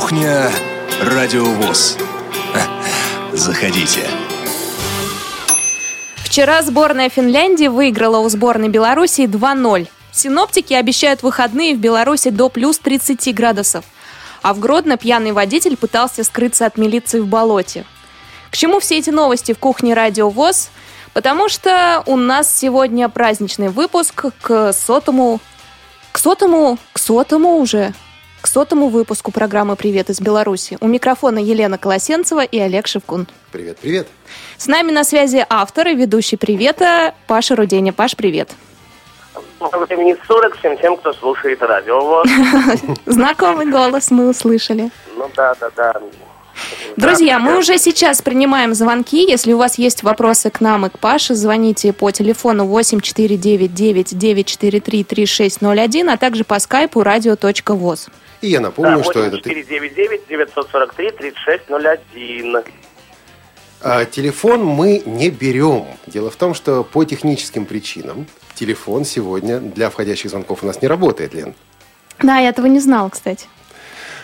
Кухня Радиовоз. Заходите. Вчера сборная Финляндии выиграла у сборной Беларуси 2-0. Синоптики обещают выходные в Беларуси до плюс 30 градусов. А в Гродно пьяный водитель пытался скрыться от милиции в болоте. К чему все эти новости в кухне Радио ВОЗ? Потому что у нас сегодня праздничный выпуск к сотому... К сотому... К сотому уже к сотому выпуску программы «Привет из Беларуси». У микрофона Елена Колосенцева и Олег Шевкун. Привет, привет. С нами на связи автор и ведущий «Привета» Паша Руденя. Паш, привет. Времени суток всем тем, кто слушает радио. Знакомый голос мы услышали. Ну да, да, да. Друзья, мы уже сейчас принимаем звонки. Если у вас есть вопросы к нам и к Паше, звоните по телефону 8499-943-3601, а также по скайпу radio.voz. И я напомню, да, что это... 499-943-3601. А, телефон мы не берем. Дело в том, что по техническим причинам телефон сегодня для входящих звонков у нас не работает, Лен. Да, я этого не знал, кстати.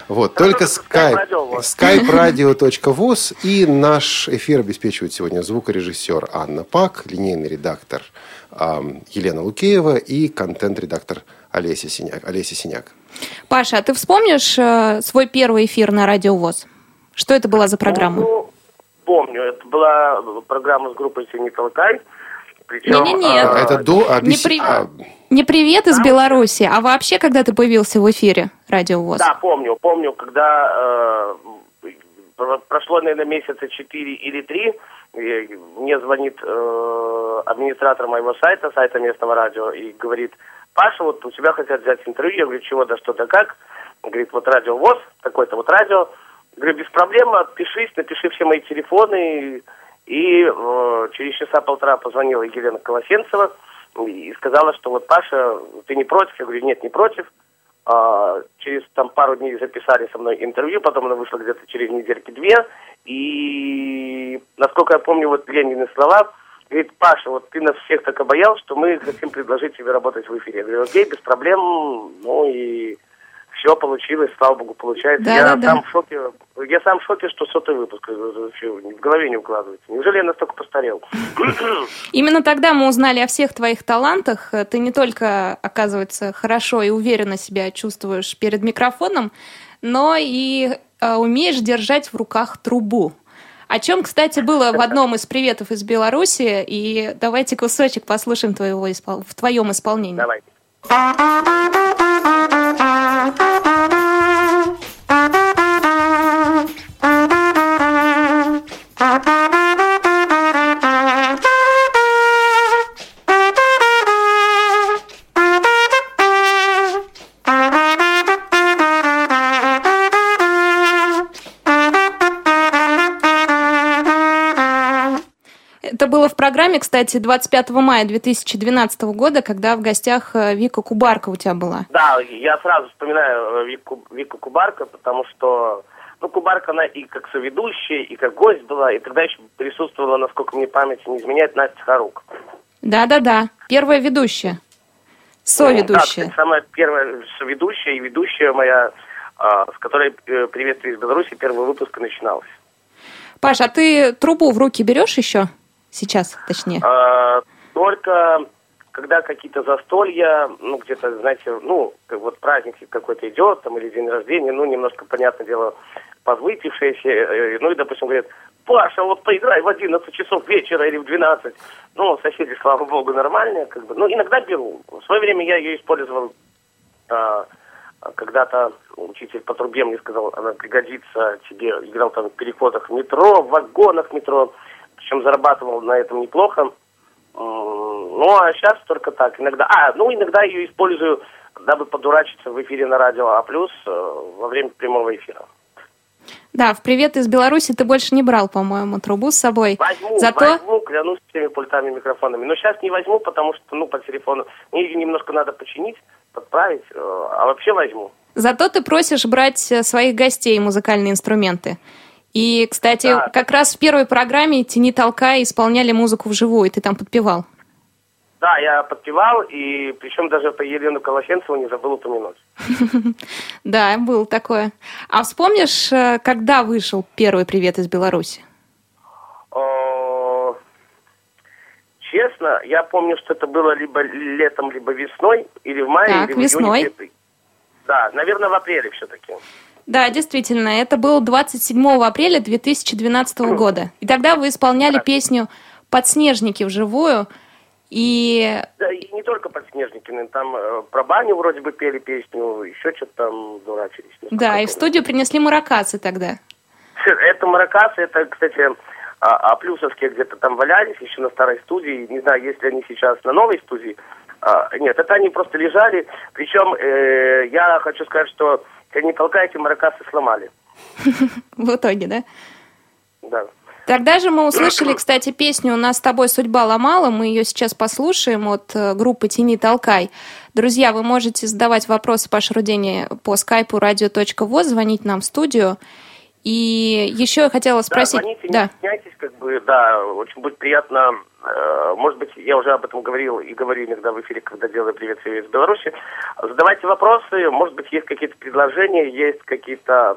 Вот, только skype, skype-radio.voz и наш эфир обеспечивает сегодня звукорежиссер Анна Пак, линейный редактор э, Елена Лукеева и контент-редактор Олеся Синяк. Олеся Синяк. Паша, а ты вспомнишь э, свой первый эфир на Радио ВОЗ? Что это была за программа? Ну, помню, это была программа с группой «Синий толкай». Причем, не, не, нет. А, это до... Объяс... Не, при... а... не привет из Беларуси, а вообще, когда ты появился в эфире Радио ВОЗ? Да, помню, помню, когда э, прошло, наверное, месяца четыре или три, мне звонит э, администратор моего сайта, сайта местного радио, и говорит, Паша, вот у тебя хотят взять интервью. Я говорю, чего, да что, да как? Он говорит, вот радио ВОЗ, такой-то вот радио. Говорю, без проблем, отпишись, напиши все мои телефоны, и э, через часа полтора позвонила Елена Колосенцева и сказала, что вот Паша, ты не против? Я говорю, нет, не против. А, через там пару дней записали со мной интервью, потом она вышла где-то через недельки две. И насколько я помню, вот Ленины слова, говорит, Паша, вот ты нас всех так обаял, что мы хотим предложить тебе работать в эфире. Я говорю, окей, без проблем, ну и все получилось, слава богу, получается. Да, я да, сам да. в шоке, я сам в шоке, что сотый выпуск вообще в голове не укладывается. Неужели я настолько постарел? Именно тогда мы узнали о всех твоих талантах. Ты не только, оказывается, хорошо и уверенно себя чувствуешь перед микрофоном, но и э, умеешь держать в руках трубу. О чем, кстати, было в одном из приветов из Беларуси. И давайте кусочек послушаем твоего, в твоем исполнении. Давай. Программе, кстати, 25 мая 2012 года, когда в гостях э, Вика Кубарка у тебя была. Да, я сразу вспоминаю э, Вику, Вику Кубарка, потому что ну, Кубарка, она и как соведущая, и как гость была, и тогда еще присутствовала, насколько мне память не изменяет, Настя Харук. Да-да-да, первая ведущая. Соведущая. Ну, да, самая первая соведущая и ведущая моя, а, с которой э, «Приветствие из Беларуси» первый выпуск начинался. Паш, а ты трубу в руки берешь еще? Сейчас, точнее. А, только когда какие-то застолья, ну, где-то, знаете, ну, вот праздник какой-то идет, там, или день рождения, ну, немножко, понятное дело, подвыпившиеся, э, ну, и, допустим, говорят, Паша, вот поиграй в 11 часов вечера или в 12. Ну, соседи, слава богу, нормальные, как бы. Ну, иногда беру. В свое время я ее использовал, а, когда-то учитель по трубе мне сказал, она пригодится тебе, играл там в переходах в метро, в вагонах метро, причем зарабатывал на этом неплохо. Ну, а сейчас только так. Иногда, а, ну, иногда ее использую, дабы подурачиться в эфире на радио А+, э, во время прямого эфира. Да, в «Привет из Беларуси» ты больше не брал, по-моему, трубу с собой. Возьму, Зато... возьму, клянусь всеми пультами и микрофонами. Но сейчас не возьму, потому что, ну, по телефону. Мне ее немножко надо починить, подправить, э, а вообще возьму. Зато ты просишь брать э, своих гостей музыкальные инструменты. И, кстати, Да. как раз в первой программе «Тяни толкай» исполняли музыку вживую, и ты там подпевал. Да, я подпевал, и причем даже по Елену Колосенцеву не забыл упомянуть. Да, было такое. А вспомнишь, э, когда вышел первый привет из Беларуси? Честно, я помню, что это было либо летом, либо весной, или в мае, так, или в весной. июне. Да, наверное, в апреле все-таки. Да, действительно, это было 27 апреля 2012 года. И тогда вы исполняли песню «Подснежники» вживую. И... Да, и не только «Подснежники», но там э, про баню вроде бы пели песню, еще что-то там дурачились. Да, и в студию принесли маракасы тогда. Это маракасы, это, кстати, а, а плюсовские где-то там валялись еще на старой студии. Не знаю, есть ли они сейчас на новой студии. А, нет, это они просто лежали. Причем э, я хочу сказать, что они толкаете, маракасы сломали. В итоге, да? Да. Тогда же мы услышали, кстати, песню «У нас с тобой судьба ломала». Мы ее сейчас послушаем от э, группы «Тяни, толкай». Друзья, вы можете задавать вопросы по Шрудене по скайпу radio.voz, звонить нам в студию. И еще я хотела спросить... Да, звоните, да. не как бы, да, очень будет приятно Э, может быть, я уже об этом говорил и говорю иногда в эфире, когда делаю привет из Беларуси. Задавайте вопросы, может быть, есть какие-то предложения, есть какие-то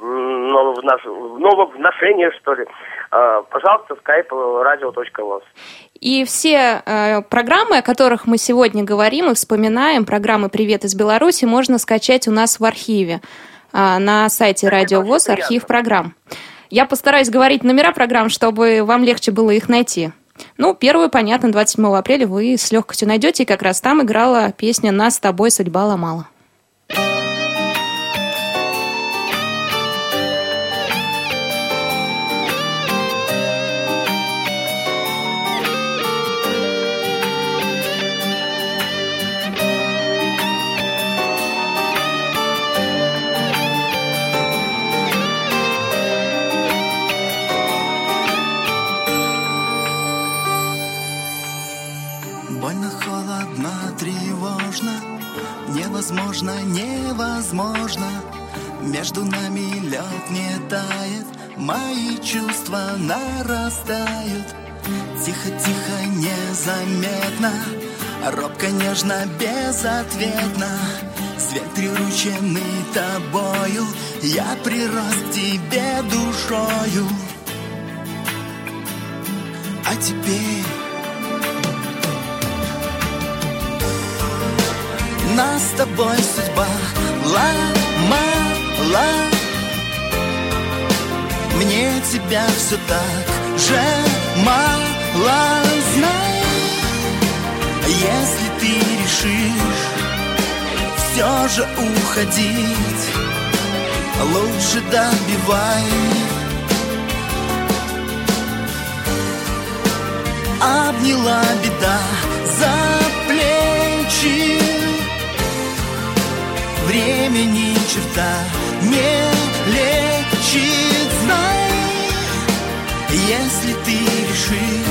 нововношения, что ли. Э, пожалуйста, skype radio.voz. И все э, программы, о которых мы сегодня говорим и вспоминаем, программы «Привет из Беларуси», можно скачать у нас в архиве э, на сайте Радио ВОЗ, архив программ. Я постараюсь говорить номера программ, чтобы вам легче было их найти. Ну, первую, понятно, 27 апреля вы с легкостью найдете, и как раз там играла песня «Нас с тобой судьба ломала». Невозможно, невозможно Между нами лед не тает. Мои чувства нарастают. Тихо-тихо, незаметно. Робко, нежно, безответно. Свет прирученный тобою. Я прирос к тебе душою. А теперь нас с тобой судьба ломала. Мне тебя все так же мало Знай, если ты решишь все же уходить Лучше добивай. Обняла беда за плечи Время ни черта не лечит, знай Если ты решишь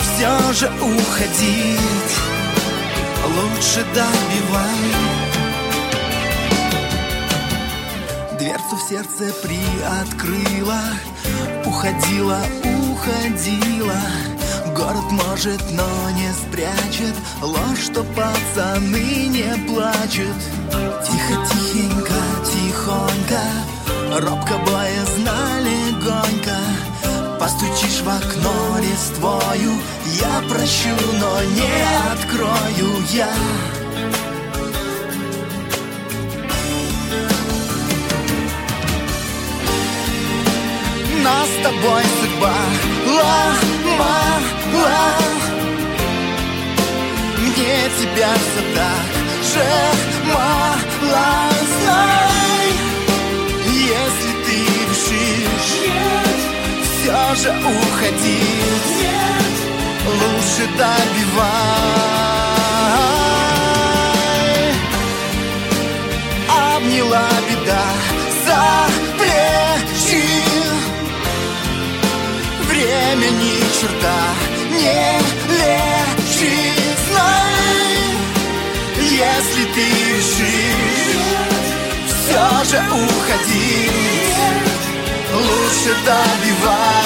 все же уходить Лучше добивай Дверцу в сердце приоткрыла Уходила, уходила Город может, но не спрячет. Ложь, что пацаны не плачут. Тихо, тихенько, тихонько. Робко, боязно, легонько. Постучишь в окно листвою Я прощу, но не открою я. Нас с тобой судьба ломала мне тебя все так же мало Знай, если ты решишь Нет. Все же уходить Нет. Лучше добивай Обняла беда за плечи Время ни черта не лежит Знай, если ты решишь все же уходить Лучше добивай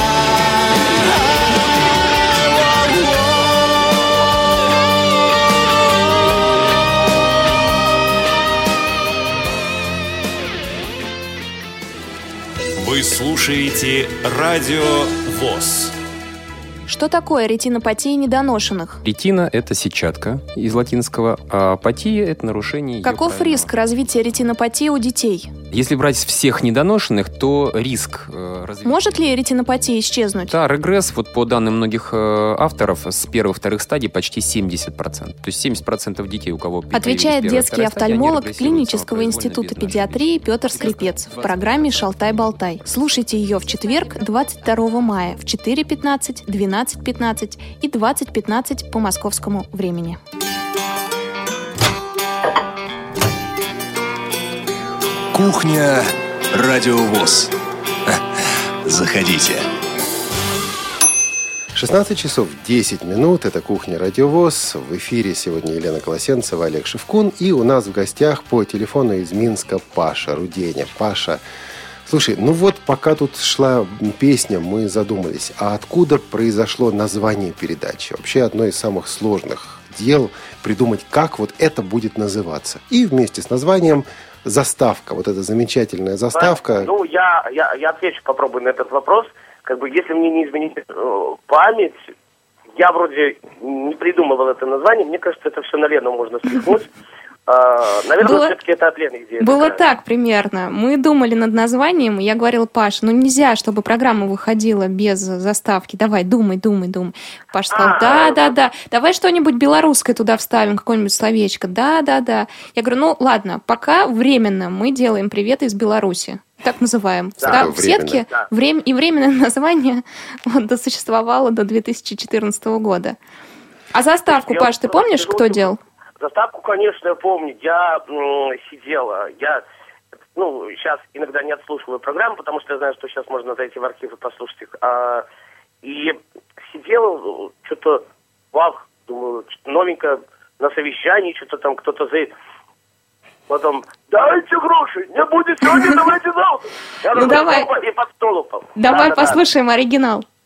Вы слушаете Радио ВОЗ. Что такое ретинопатия недоношенных? Ретина – это сетчатка из латинского, а апатия – это нарушение... Каков правильного- риск развития ретинопатии у детей? Если брать всех недоношенных, то риск э, развития... Может ли ретинопатия исчезнуть? Да, регресс, вот по данным многих э, авторов, с первых-вторых стадий почти 70%. То есть 70% детей, у кого Отвечает детский офтальмолог регрессируют клинического института педиатрии Петр Скрипец в программе «Шалтай-болтай». Слушайте ее в четверг, 22 мая в 4.15, 12.15 и 20.15 по московскому времени. Кухня Радио ВОЗ. Заходите. 16 часов 10 минут. Это «Кухня Радиовоз». В эфире сегодня Елена Колосенцева, Олег Шевкун. И у нас в гостях по телефону из Минска Паша Руденя. Паша, слушай, ну вот пока тут шла песня, мы задумались, а откуда произошло название передачи? Вообще одно из самых сложных дел придумать, как вот это будет называться. И вместе с названием заставка, вот эта замечательная заставка. Ну, я, я, я отвечу, попробую на этот вопрос. Как бы, если мне не изменить э, память, я вроде не придумывал это название. Мне кажется, это все на Лену можно спихнуть. А, наверное, Было- все-таки это от Лены идея. Было такая. так примерно. Мы думали над названием, и я говорила, Паш, ну нельзя, чтобы программа выходила без заставки. Давай, думай, думай, думай. Паша сказал, А, да, да, да. Давай что-нибудь белорусское туда вставим, какое-нибудь словечко. Да, да, да. Я говорю, ну ладно, пока временно мы делаем привет из Беларуси. Так называем. Да, в временно. сетке Да. время, и временное название вот, досуществовало до 2014 года. А заставку, Паш, ты помнишь, кто делал? Заставку, конечно, я помню. Я м, сидела, я, ну, сейчас иногда не отслушиваю программу, потому что я знаю, что сейчас можно зайти в архив и послушать их. А, и сидел, что-то, вах, думаю, что-то новенькое на совещании, что-то там кто-то за... Потом, дайте гроши, не будет сегодня, давайте завтра. Я Ну, давай. И под стол упал. Давай Да-да-да. послушаем оригинал.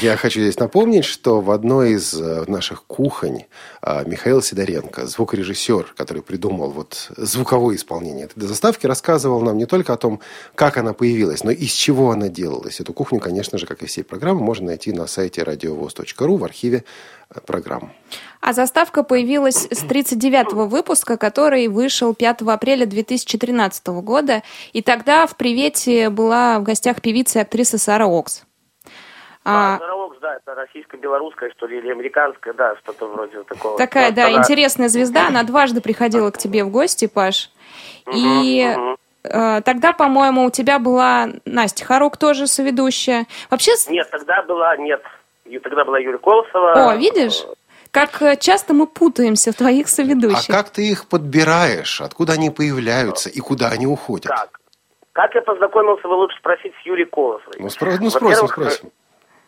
Я хочу здесь напомнить, что в одной из э, наших кухонь а, Михаил Сидоренко, звукорежиссер, который придумал вот звуковое исполнение этой заставки, рассказывал нам не только о том, как она появилась, но и из чего она делалась. Эту кухню, конечно же, как и все программы, можно найти на сайте радиовоз.ру в архиве э, программ. А заставка появилась с 39-го выпуска, который вышел 5 апреля 2013 года. И тогда в «Привете» была в гостях певица и актриса Сара Окс. А, А, да, это российско-белорусская, что ли, или американская, да, что-то вроде такого. такая, Вот да, она- интересная звезда. Она дважды приходила к тебе в гости, Паш. И э, тогда, по-моему, у тебя была Настя Харук тоже соведущая. Вообще, Нет, тогда была, нет, и тогда была Юлия Колосова. о, видишь, как э, часто мы путаемся в твоих А соведущих. как ты их подбираешь? Откуда они появляются и куда они уходят? Как? Как я познакомился, вы лучше спросить с Юрией Колосовой. Ну, спро- ну, спросим, спросим.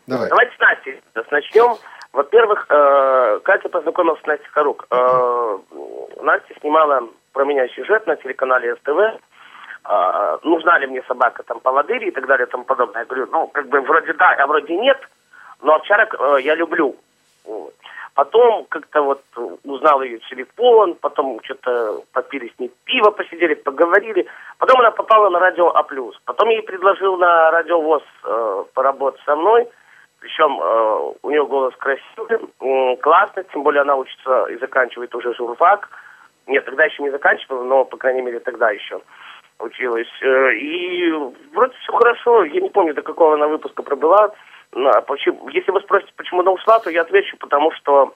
Давай. Давайте с Настей начнем. Во-первых, э, как я с Настей Харук? Э, Настя снимала про меня сюжет на телеканале СТВ. Э, нужна ли мне собака там поводырь и так далее и тому подобное. Я говорю, ну, как бы вроде да, а вроде нет, но овчарок э, я люблю. Потом как-то вот узнал ее телефон, потом что-то попили с ней пиво, посидели, поговорили. Потом она попала на радио А+. Потом ей предложил на радио ВОЗ э, поработать со мной. Причем э, у нее голос красивый, м, классно, тем более она учится и заканчивает уже журфак. Нет, тогда еще не заканчивала, но, по крайней мере, тогда еще училась. Э, И вроде все хорошо. Я не помню, до какого она выпуска пробыла. Если вы спросите, почему она ушла, то я отвечу, потому что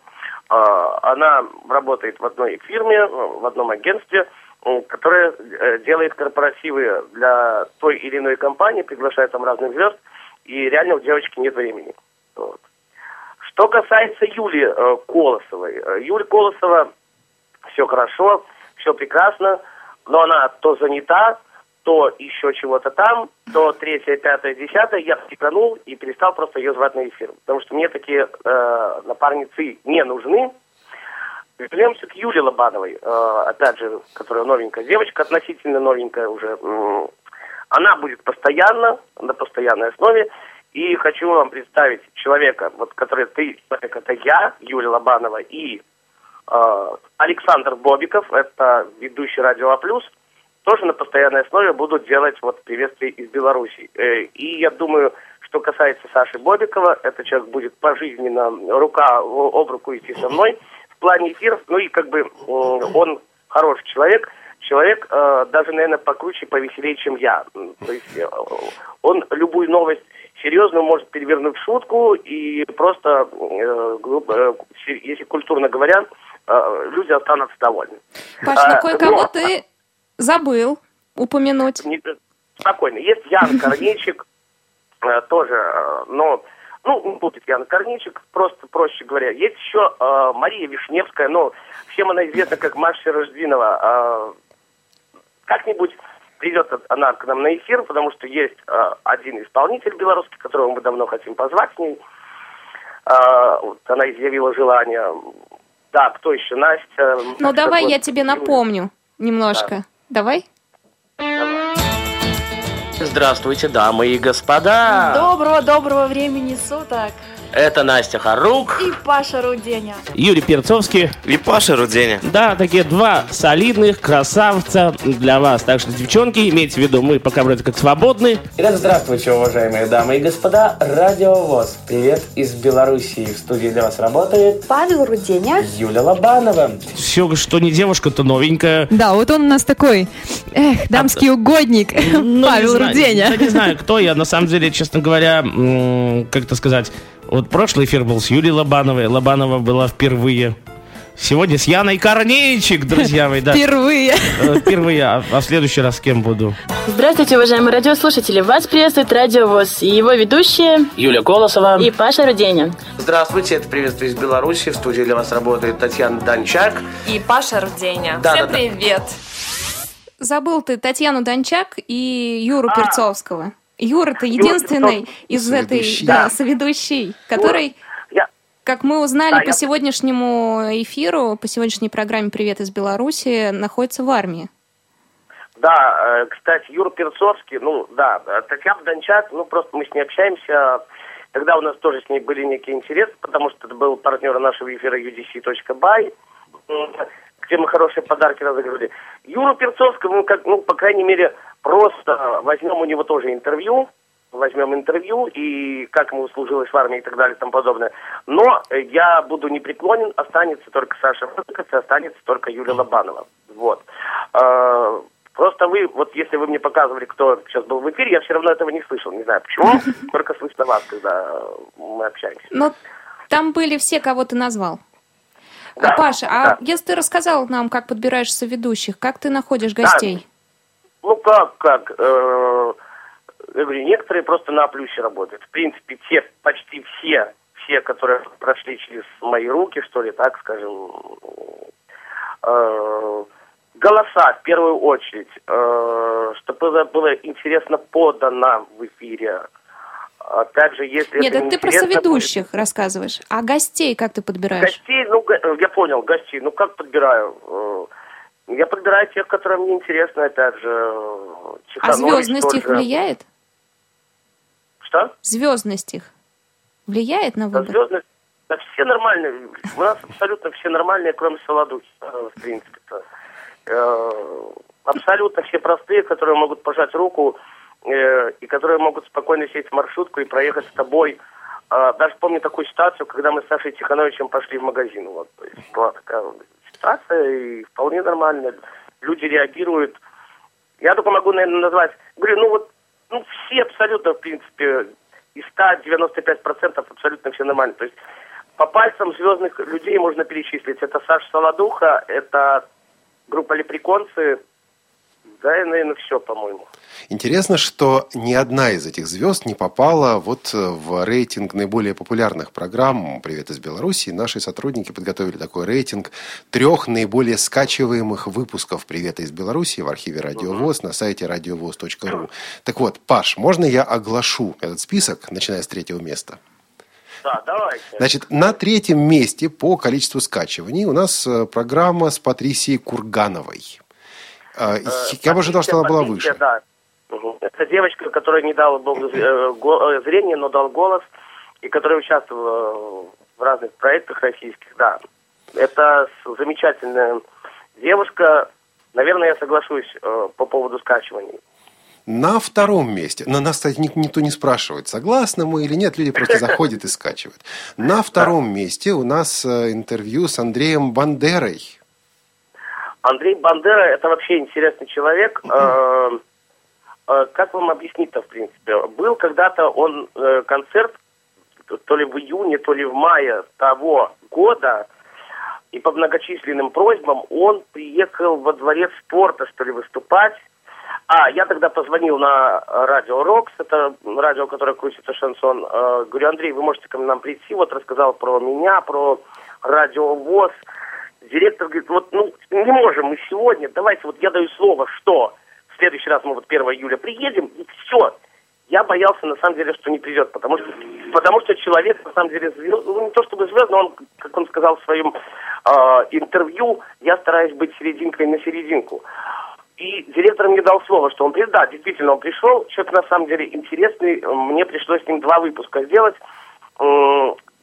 э, она работает в одной фирме, э, в одном агентстве, э, которое э, делает корпоративы для той или иной компании, приглашает там разных звезд, и реально у девочки нет времени. Вот. Что касается Юли э, Колосовой. Э, Юля Колосова все хорошо, все прекрасно, но она то занята, то еще чего-то там, то третье, пятое, десятое, я втеканул и перестал просто ее звать на эфир. Потому что мне такие э, напарницы не нужны. Вернемся к Юле Лобановой, э, опять же, которая новенькая девочка, относительно новенькая уже. Она будет постоянно, на постоянной основе. И хочу вам представить человека, вот который ты, человек, это я, Юлия Лобанова, и э, Александр Бобиков, это ведущий радио А+, тоже на постоянной основе будут делать вот приветствие из Беларуси. Э, и я думаю, что касается Саши Бобикова, этот человек будет пожизненно рука об руку идти со мной в плане эфиров. Ну и как бы он хороший человек, человек э, даже, наверное, покруче, повеселее, чем я. То есть э, он любую новость серьезную может перевернуть в шутку и просто, э, э, если культурно говоря, э, люди останутся довольны. Паш, ну а, кое-кого но... ты забыл упомянуть. Не, спокойно. Есть Ян Корнейчик, Э, тоже, э, но, ну, тут Яна Корничек, просто проще говоря. Есть еще э, Мария Вишневская, ну, всем она известна как Маша Рождинова. Э, как-нибудь придет она к нам на эфир, потому что есть э, один исполнитель белорусский, которого мы давно хотим позвать с ней. Э, вот она изъявила желание. Да, кто еще? Настя. Ну, давай я тебе напомню немножко. Да. Давай? Здравствуйте, дамы и господа! Доброго-доброго времени суток! Это Настя Харук. И Паша Руденя. Юрий Перцовский. И Паша Руденя. Да, такие два солидных красавца для вас. Так что, девчонки, имейте в виду, мы пока вроде как свободны. Итак, здравствуйте, уважаемые дамы и господа. Радио ВОЗ. Привет из Белоруссии. В студии для вас работает Павел Руденя. Юля Лобанова. Все, что не девушка, то новенькая. Да, вот он у нас такой, эх, дамский а, угодник, ну, Павел Руденя. Я не знаю, кто я. На самом деле, честно говоря, как это сказать, вот прошлый эфир был с Юлией Лобановой. Лобанова была впервые. Сегодня с Яной Корнейчик, друзья мои, да. Впервые. Э, впервые. А, а в следующий раз с кем буду? Здравствуйте, уважаемые радиослушатели. Вас приветствует Радио ВОЗ и его ведущие Юлия Колосова и Паша Руденя. Здравствуйте, это приветствие из Беларуси. В студии для вас работает Татьяна Данчак. И Паша Руденя. Да, Всем да, привет. Забыл ты Татьяну Данчак и Юру а. Перцовского. Юра-то единственный из этой да, соведущей, который, как мы узнали по сегодняшнему эфиру, по сегодняшней программе «Привет из Беларуси», находится в армии. Да, э, кстати, Юра Перцовский, ну да, Татьяна Дончак, ну просто мы с ней общаемся, тогда у нас тоже с ней были некие интересы, потому что это был партнер нашего эфира udc.by, где мы хорошие подарки разыгрывали. Юру Перцовскому, ну, как, ну, по крайней мере, просто возьмем у него тоже интервью, возьмем интервью и как ему служилось в армии и так далее и тому подобное. Но я буду непреклонен, останется только Саша Рудиков и останется только Юлия Лобанова. Вот. А, просто вы, вот если вы мне показывали, кто сейчас был в эфире, я все равно этого не слышал. Не знаю почему, только слышно вас, когда мы общаемся. Но там были все, кого ты назвал. Да, Паша, а да. если ты рассказал нам, как подбираешь соведущих, как ты находишь гостей? Да. Ну как, как? Э, я говорю, некоторые просто на плюсе работают. В принципе, те, почти все, все, которые прошли через мои руки, что ли, так скажем, э, голоса в первую очередь, э, чтобы было интересно подано в эфире. Опять же, если Нет, это, это ты про соведущих будет... рассказываешь. А гостей как ты подбираешь? Гостей, ну, я понял, гостей. Ну, как подбираю? Я подбираю тех, которые мне интересны, опять же. а звездность их влияет? Что? Звездность их влияет на выбор? Да, звездность, да, все нормальные. У нас абсолютно все нормальные, кроме Солодухи, э, в принципе-то. Э, абсолютно все простые, которые могут пожать руку э, и которые могут спокойно сесть в маршрутку и проехать с тобой. Даже помню такую ситуацию, когда мы с Сашей Тихановичем пошли в магазин. Вот, то есть была такая ситуация, и вполне нормально. Люди реагируют. Я только могу, наверное, назвать... Говорю, ну вот, ну все абсолютно, в принципе, из 195% абсолютно все нормально. То есть по пальцам звездных людей можно перечислить. Это Саша Солодуха, это группа Леприконцы, да, и, наверное, все, по-моему. Интересно, что ни одна из этих звезд не попала вот в рейтинг наиболее популярных программ «Привет из Беларуси». Наши сотрудники подготовили такой рейтинг трех наиболее скачиваемых выпусков «Привета из Беларуси» в архиве «Радиовоз» на сайте радиовоз.ру. Так вот, Паш, можно я оглашу этот список, начиная с третьего места? Да, давайте. Значит, на третьем месте по количеству скачиваний у нас э, программа с Патрисией Кургановой. А, э, я бы ожидал, что она была выше. Да. Это девочка, которая не дала Богу э, э, зрение, но дал голос, и которая участвовала в разных проектах российских, да. Это замечательная девушка. Наверное, я соглашусь по поводу скачиваний. На втором месте, на нас, кстати, никто не спрашивает, согласны мы или нет, люди просто заходят и скачивают. На втором месте у нас интервью с Андреем Бандерой. Андрей Бандера – это вообще интересный человек. Э, как вам объяснить-то, в принципе? Был когда-то он э, концерт, то ли в июне, то ли в мае того года, и по многочисленным просьбам он приехал во дворец спорта, что ли, выступать. А, я тогда позвонил на радио Рокс, это радио, которое крутится шансон. Э, говорю, Андрей, вы можете к нам прийти, вот рассказал про меня, про радио ВОЗ. Директор говорит, вот, ну, не можем мы сегодня, давайте, вот я даю слово, что в следующий раз мы вот 1 июля приедем, и все. Я боялся, на самом деле, что не придет, потому что, потому что человек, на самом деле, звезд, ну, не то чтобы звезд, но он, как он сказал в своем э, интервью, я стараюсь быть серединкой на серединку. И директор мне дал слово, что он придет. Да, действительно, он пришел. Человек, на самом деле, интересный. Мне пришлось с ним два выпуска сделать.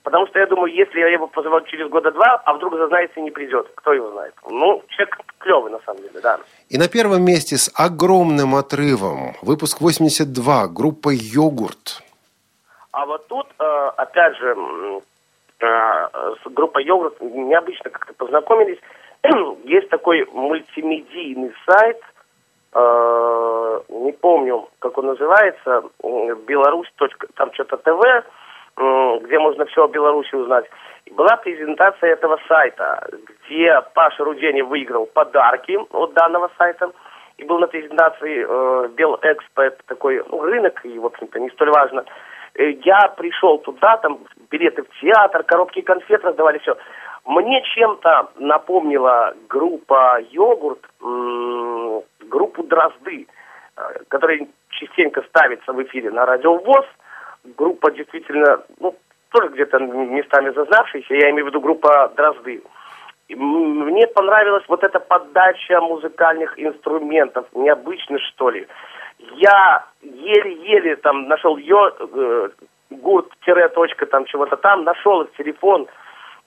Потому что я думаю, если я его позову через года два, а вдруг зазнается и не придет, кто его знает. Ну, человек клевый на самом деле, да. И на первом месте с огромным отрывом выпуск 82, группа «Йогурт». А вот тут, э, опять же, э, с группой «Йогурт» необычно как-то познакомились. Есть такой мультимедийный сайт, э, не помню, как он называется, Беларусь. там что-то ТВ, где можно все о Беларуси узнать. Была презентация этого сайта, где Паша Рудени выиграл подарки от данного сайта. И был на презентации э, Белэкспо, такой ну, рынок, и, в общем-то, не столь важно. Э, я пришел туда, там билеты в театр, коробки конфет раздавали, все. Мне чем-то напомнила группа «Йогурт», группу «Дрозды», э, которая частенько ставится в эфире на радио ВОЗ – группа действительно, ну, тоже где-то местами зазнавшаяся, я имею в виду группа «Дрозды». И мне понравилась вот эта подача музыкальных инструментов, необычно что ли. Я еле-еле там нашел ее, э, гурт-точка там чего-то там, нашел их телефон.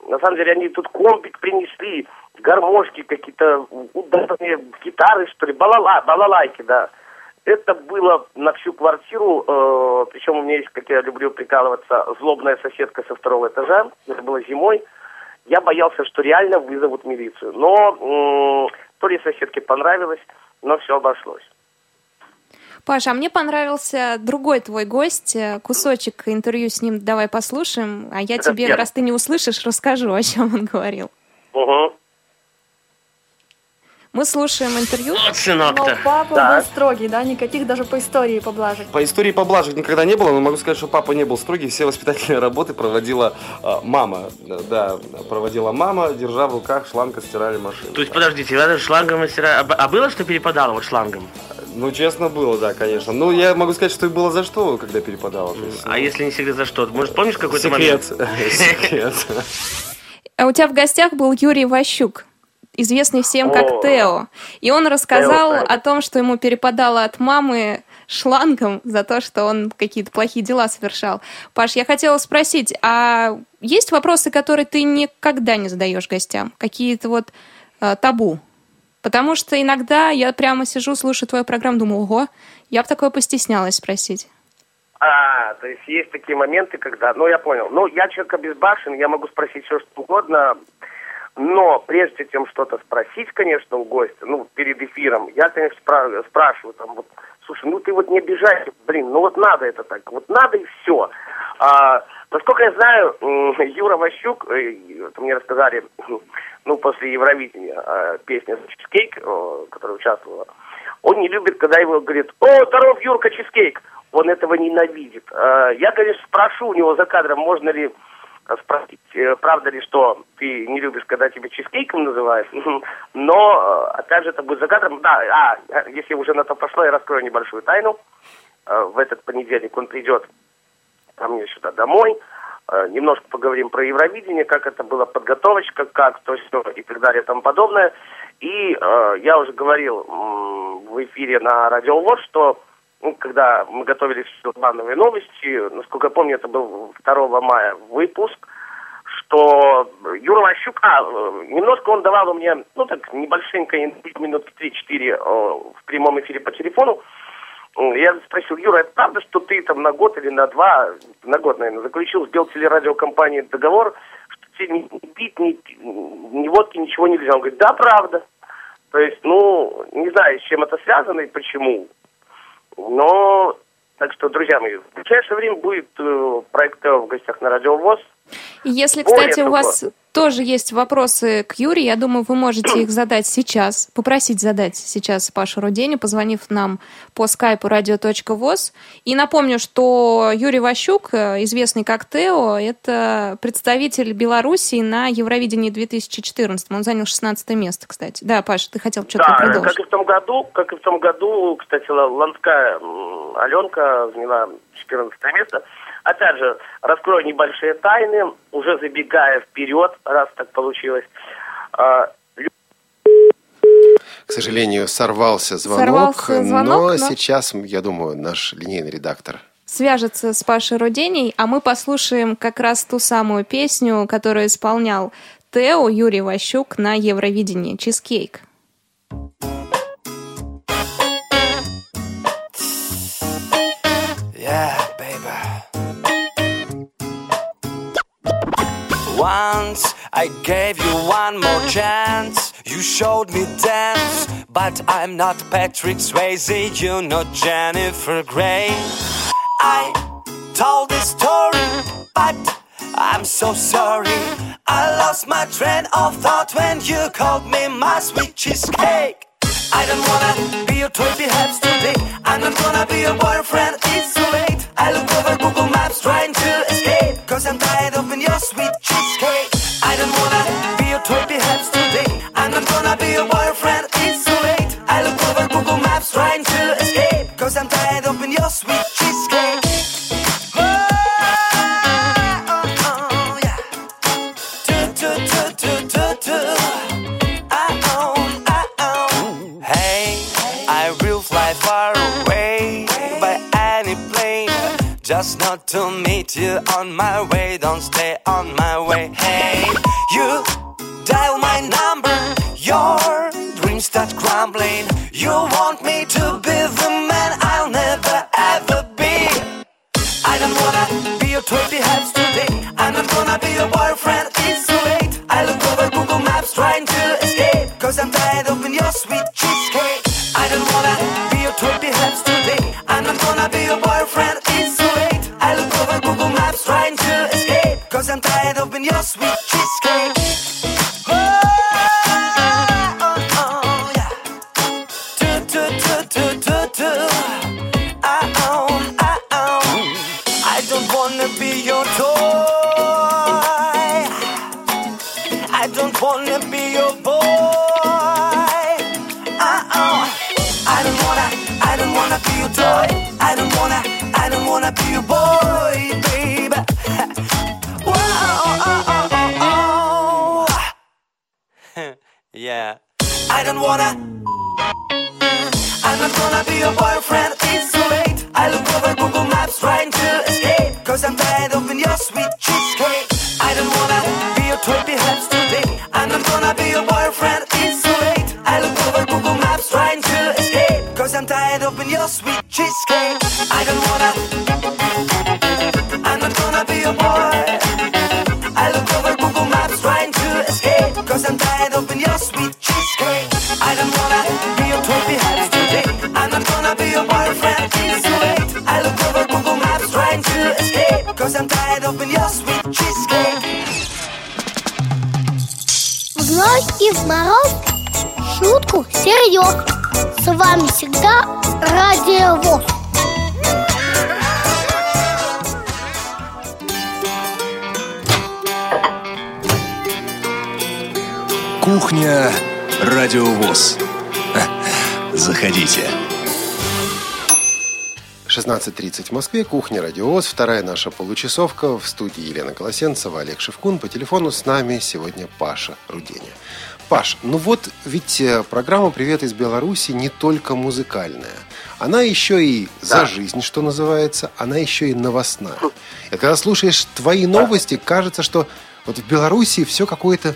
На самом деле они тут компик принесли, гармошки какие-то, ударные гитары, что ли, балала, балалайки, да. Это было на всю квартиру, э, причем у меня есть, как я люблю прикалываться, злобная соседка со второго этажа. Это было зимой. Я боялся, что реально вызовут милицию. Но э, то ли соседке понравилось, но все обошлось. Паша, а мне понравился другой твой гость, кусочек интервью с ним давай послушаем, а я Это тебе, я. раз ты не услышишь, расскажу, о чем он говорил. Угу. Мы слушаем интервью. Вот сынок-то. Но папа да. был строгий, да? Никаких даже по истории поблажек. По истории поблажек никогда не было, но могу сказать, что папа не был строгий. Все воспитательные работы проводила э, мама. Да, проводила мама, держа в руках шланг стирали машину. То есть, подождите, вы шлангом стирали... А, а было, что перепадало вот шлангом? Ну, честно, было, да, конечно. Ну, я могу сказать, что и было за что, когда перепадало. Есть, а ну... если не секрет, за что? Может, помнишь какой-то момент? Секрет. А у тебя в гостях был Юрий Ващук известный всем как О, Тео. И он рассказал Тео, о том, что ему перепадало от мамы шлангом за то, что он какие-то плохие дела совершал. Паш, я хотела спросить, а есть вопросы, которые ты никогда не задаешь гостям? Какие-то вот э, табу? Потому что иногда я прямо сижу, слушаю твою программу, думаю, ого, я бы такое постеснялась спросить. А, то есть есть такие моменты, когда... Ну, я понял. Ну, я человек обезбашен, я могу спросить все, что угодно. Но прежде чем что-то спросить, конечно, у гостя, ну, перед эфиром, я, конечно, спра- спрашиваю, там, вот, слушай, ну ты вот не обижайся, блин, ну вот надо это так, вот надо и все. А, насколько я знаю, Юра Ващук, э, это мне рассказали, ну, после Евровидения, а, песня «Чизкейк», которая участвовала, он не любит, когда его говорит, о, здоров, Юрка, чизкейк. Он этого ненавидит. А, я, конечно, спрошу у него за кадром, можно ли спросить, э, правда ли, что ты не любишь, когда тебя чизкейком называют, но, э, опять же, это будет за кадром. Да, а, если уже на то пошло, я раскрою небольшую тайну. Э, в этот понедельник он придет ко мне сюда домой, немножко поговорим про Евровидение, как это была подготовочка, как то все и так далее и тому подобное. И я уже говорил в эфире на Радио ВОЗ, что ну, когда мы готовились к плановые новости, насколько я помню, это был 2 мая выпуск, что Юра Ващук, а, немножко он давал мне, ну так, небольшенько, минут 3-4 в прямом эфире по телефону, я спросил, Юра, это правда, что ты там на год или на два, на год, наверное, заключил с Белтелерадиокомпанией договор, что тебе ни пить, ни, ни водки, ничего нельзя? Он говорит, да, правда. То есть, ну, не знаю, с чем это связано и почему. Но, так что, друзья мои, в ближайшее время будет э, проект в гостях на Радио ВОЗ. Если, кстати, у вас тоже есть вопросы к Юре, я думаю, вы можете их задать сейчас, попросить задать сейчас Пашу Руденю, позвонив нам по скайпу radio.voz. И напомню, что Юрий Ващук, э, известный как Тео, это представитель Белоруссии на Евровидении 2014. Он занял 16 место, кстати. Да, Паша, ты хотел что-то да, продолжить. как и в том году, как и в том году, кстати, Ланская Аленка заняла 14 место. Опять же, раскрою небольшие тайны, уже забегая вперед, раз так получилось. А, К сожалению, сорвался звонок, Сорвался звонок, но, но- сейчас, я думаю, наш линейный редактор свяжется с Пашей Руденей, а мы послушаем как раз ту самую песню, которую исполнял Тео Юрий Ващук на Евровидении «Чизкейк». Yeah, Once I gave you one more chance. You showed me dance, but I'm not Patrick Swayze. You're not Jennifer Grey. I told this story, but I'm so sorry. I lost my train of thought when you called me my sweet cheesecake. I don't wanna be your toy perhaps today. I'm not gonna be your boyfriend, it's too late. I look over Google Maps trying to escape. Cause I'm tired of being your sweet I'm not gonna be your boyfriend, it's too late. I look over Google Maps trying to escape. Cause I'm tired of being your sweet cheesecake. Hey, I will fly far away by any plane. Just not to meet you on my way. Don't stay on my way. Hey, start crumbling. You want me to be the man I'll never ever be. I don't wanna be your toy perhaps today. I'm not gonna be your boyfriend, it's too late. I look over Google Maps trying to escape. Cause I'm tired of being your sweet cheesecake. I don't wanna be your toy perhaps today. I'm not gonna be your boyfriend, it's too late. I look over Google Maps trying to escape. Cause I'm tired of being your sweet С вами всегда Радио ВОЗ. Кухня Радиовоз. Заходите. 16.30 в Москве, кухня Радиоз, вторая наша получасовка в студии Елена Колосенцева, Олег Шевкун. По телефону с нами сегодня Паша Руденя. Паш, ну вот ведь э, программа «Привет из Беларуси» не только музыкальная. Она еще и за жизнь, что называется, она еще и новостная. И когда слушаешь твои новости, кажется, что вот в Беларуси все какое-то,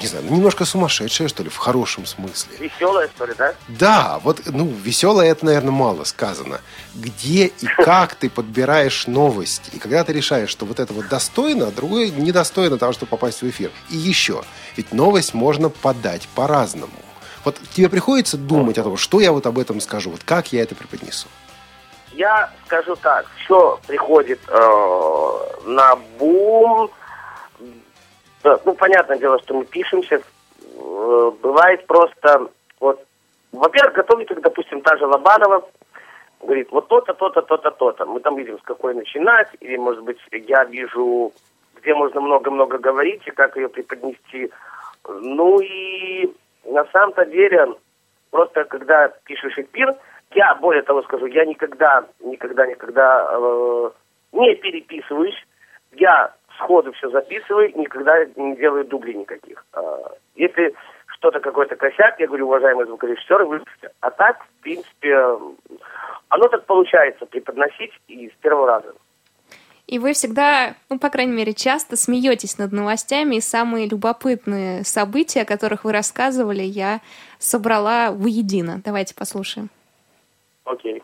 не знаю, немножко сумасшедшее, что ли, в хорошем смысле. Веселая, что ли, да? Да, вот, ну, веселое это, наверное, мало сказано. Где и как ты подбираешь новости? И когда ты решаешь, что вот это вот достойно, а другое недостойно того, чтобы попасть в эфир. И еще, ведь новость можно подать по-разному. Вот тебе приходится думать о том, что я вот об этом скажу, вот как я это преподнесу. Я скажу так, все приходит э, на бум. Да, Ну, понятное дело, что мы пишемся. Э, бывает просто, вот, во-первых, готовит, допустим, та же Лобанова, говорит, вот то-то, то-то, то-то, то-то. Мы там видим, с какой начинать, или, может быть, я вижу, где можно много-много говорить, и как ее преподнести. Ну и на самом-то деле, просто когда пишешь эфир, я, более того скажу, я никогда, никогда, никогда э, не переписываюсь. Я сходу все записываю, никогда не делаю дублей никаких. Э, если что-то, какой-то косяк, я говорю, уважаемый звукорежиссер, выпустите. А так, в принципе, оно так получается преподносить и с первого раза. И вы всегда, ну, по крайней мере, часто смеетесь над новостями, и самые любопытные события, о которых вы рассказывали, я собрала воедино. Давайте послушаем. Окей.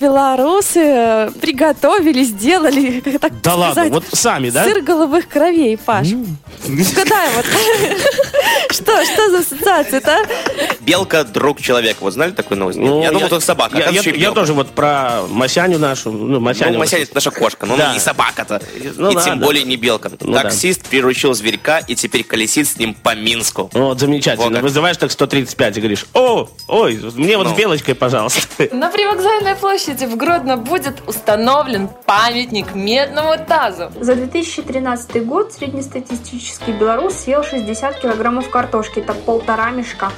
Белорусы э, приготовили, сделали, так Да ладно, сказать, вот сами, да? сыр головых кровей, Паш. Когда вот? Что, что за ассоциация-то? а? Белка – друг человека. Вот знали такую новость? Ну, я думал, это собака. Я, я- я тоже вот про Масяню нашу. Ну, Масяню. Ну, Масянь это наша кошка, но Да. она не собака-то. Ну и да, тем да. более не белка. Ну да. Таксист приручил зверька и теперь колесит с ним по Минску. Вот, замечательно. Вот. Вызываешь так 135 и говоришь, о, ой, мне вот Ну. с белочкой, пожалуйста. На привокзальной площади в Гродно будет установлен памятник медному тазу. За 2013 год среднестатистический белорус съел 60 килограммов картошки, это полтора мешка.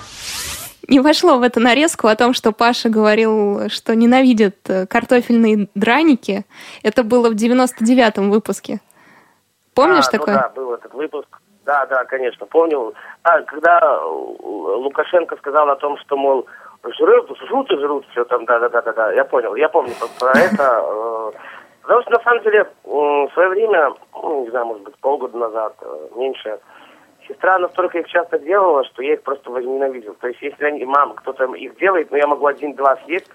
Не вошло в эту нарезку о том, что Паша говорил, что ненавидит э, картофельные драники. Это было в 99-м выпуске. Помнишь А, ну такое? да, был этот выпуск. Да, да, конечно, помню. А, когда Лукашенко сказал о том, что, мол, жрут, жрут и жрут все там, да-да-да-да, я понял, я помню про- это. э, Потому что, на самом деле, в свое время, ну, не знаю, может быть, полгода назад, э, меньше, сестра настолько их часто делала, что я их просто возненавидел. То есть, если они, мама, кто-то их делает, но я могу один-два съесть,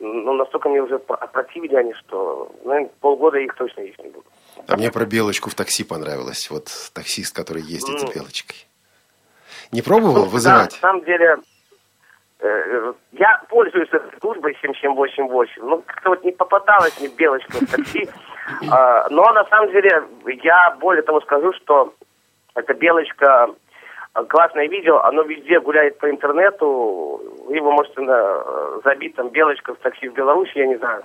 ну, настолько мне уже опротивили они, что, наверное, полгода их точно есть не буду. А мне про белочку в такси понравилось. Вот таксист, который ездит за Ну. белочкой. Не пробовал Ну, вызывать? Да, на самом деле, я пользуюсь этой службой 7788, ну, как-то вот не попадалась мне белочка в такси. А, Но на самом деле, я более того скажу, что эта белочка, э, классное видео, оно везде гуляет по интернету, вы его можете на- забить, там, белочка в такси в Беларуси, я не знаю,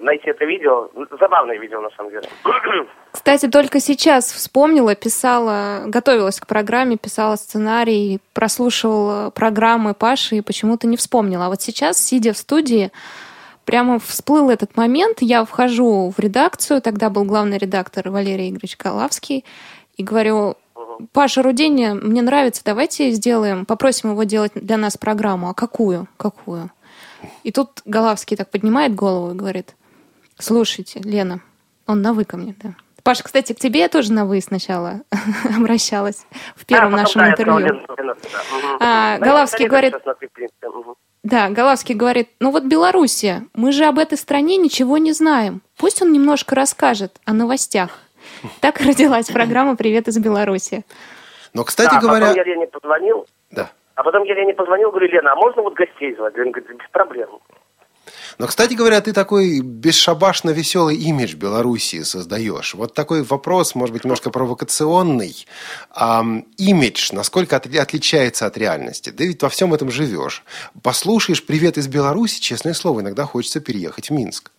найти это видео. Забавное видео, на самом деле. Кстати, только сейчас вспомнила, писала, готовилась к программе, писала сценарий, прослушивала программы Паши и почему-то не вспомнила. А вот сейчас, сидя в студии, прямо всплыл этот момент. Я вхожу в редакцию, тогда был главный редактор Валерий Игоревич Калавский, и говорю, Паша Руденя, мне нравится, давайте сделаем, попросим его делать для нас программу. А какую? Какую? И тут Головский так поднимает голову и говорит, слушайте, Лена, он на «вы» ко мне, да. Паша, кстати, к тебе я тоже на «вы» сначала обращалась в первом А, нашем да, интервью. А, Да, Головский говорит-. Да, Головский говорит, ну вот Белоруссия, мы же об этой стране ничего не знаем. Пусть он немножко расскажет о новостях. Так родилась программа «Привет из Беларуси». Но, кстати Да, говоря... Потом я Лене позвонил. Да. А потом я Лене позвонил, говорю, Лена, а можно вот гостей звать? Лена говорит, без проблем. Но, кстати говоря, ты такой бесшабашно веселый имидж Белоруссии создаешь. Вот такой вопрос, может быть, немножко провокационный. Ам, имидж, насколько от- отличается от реальности? Да ведь во всем этом живешь. Послушаешь «Привет из Беларуси», честное слово, иногда хочется переехать в Минск.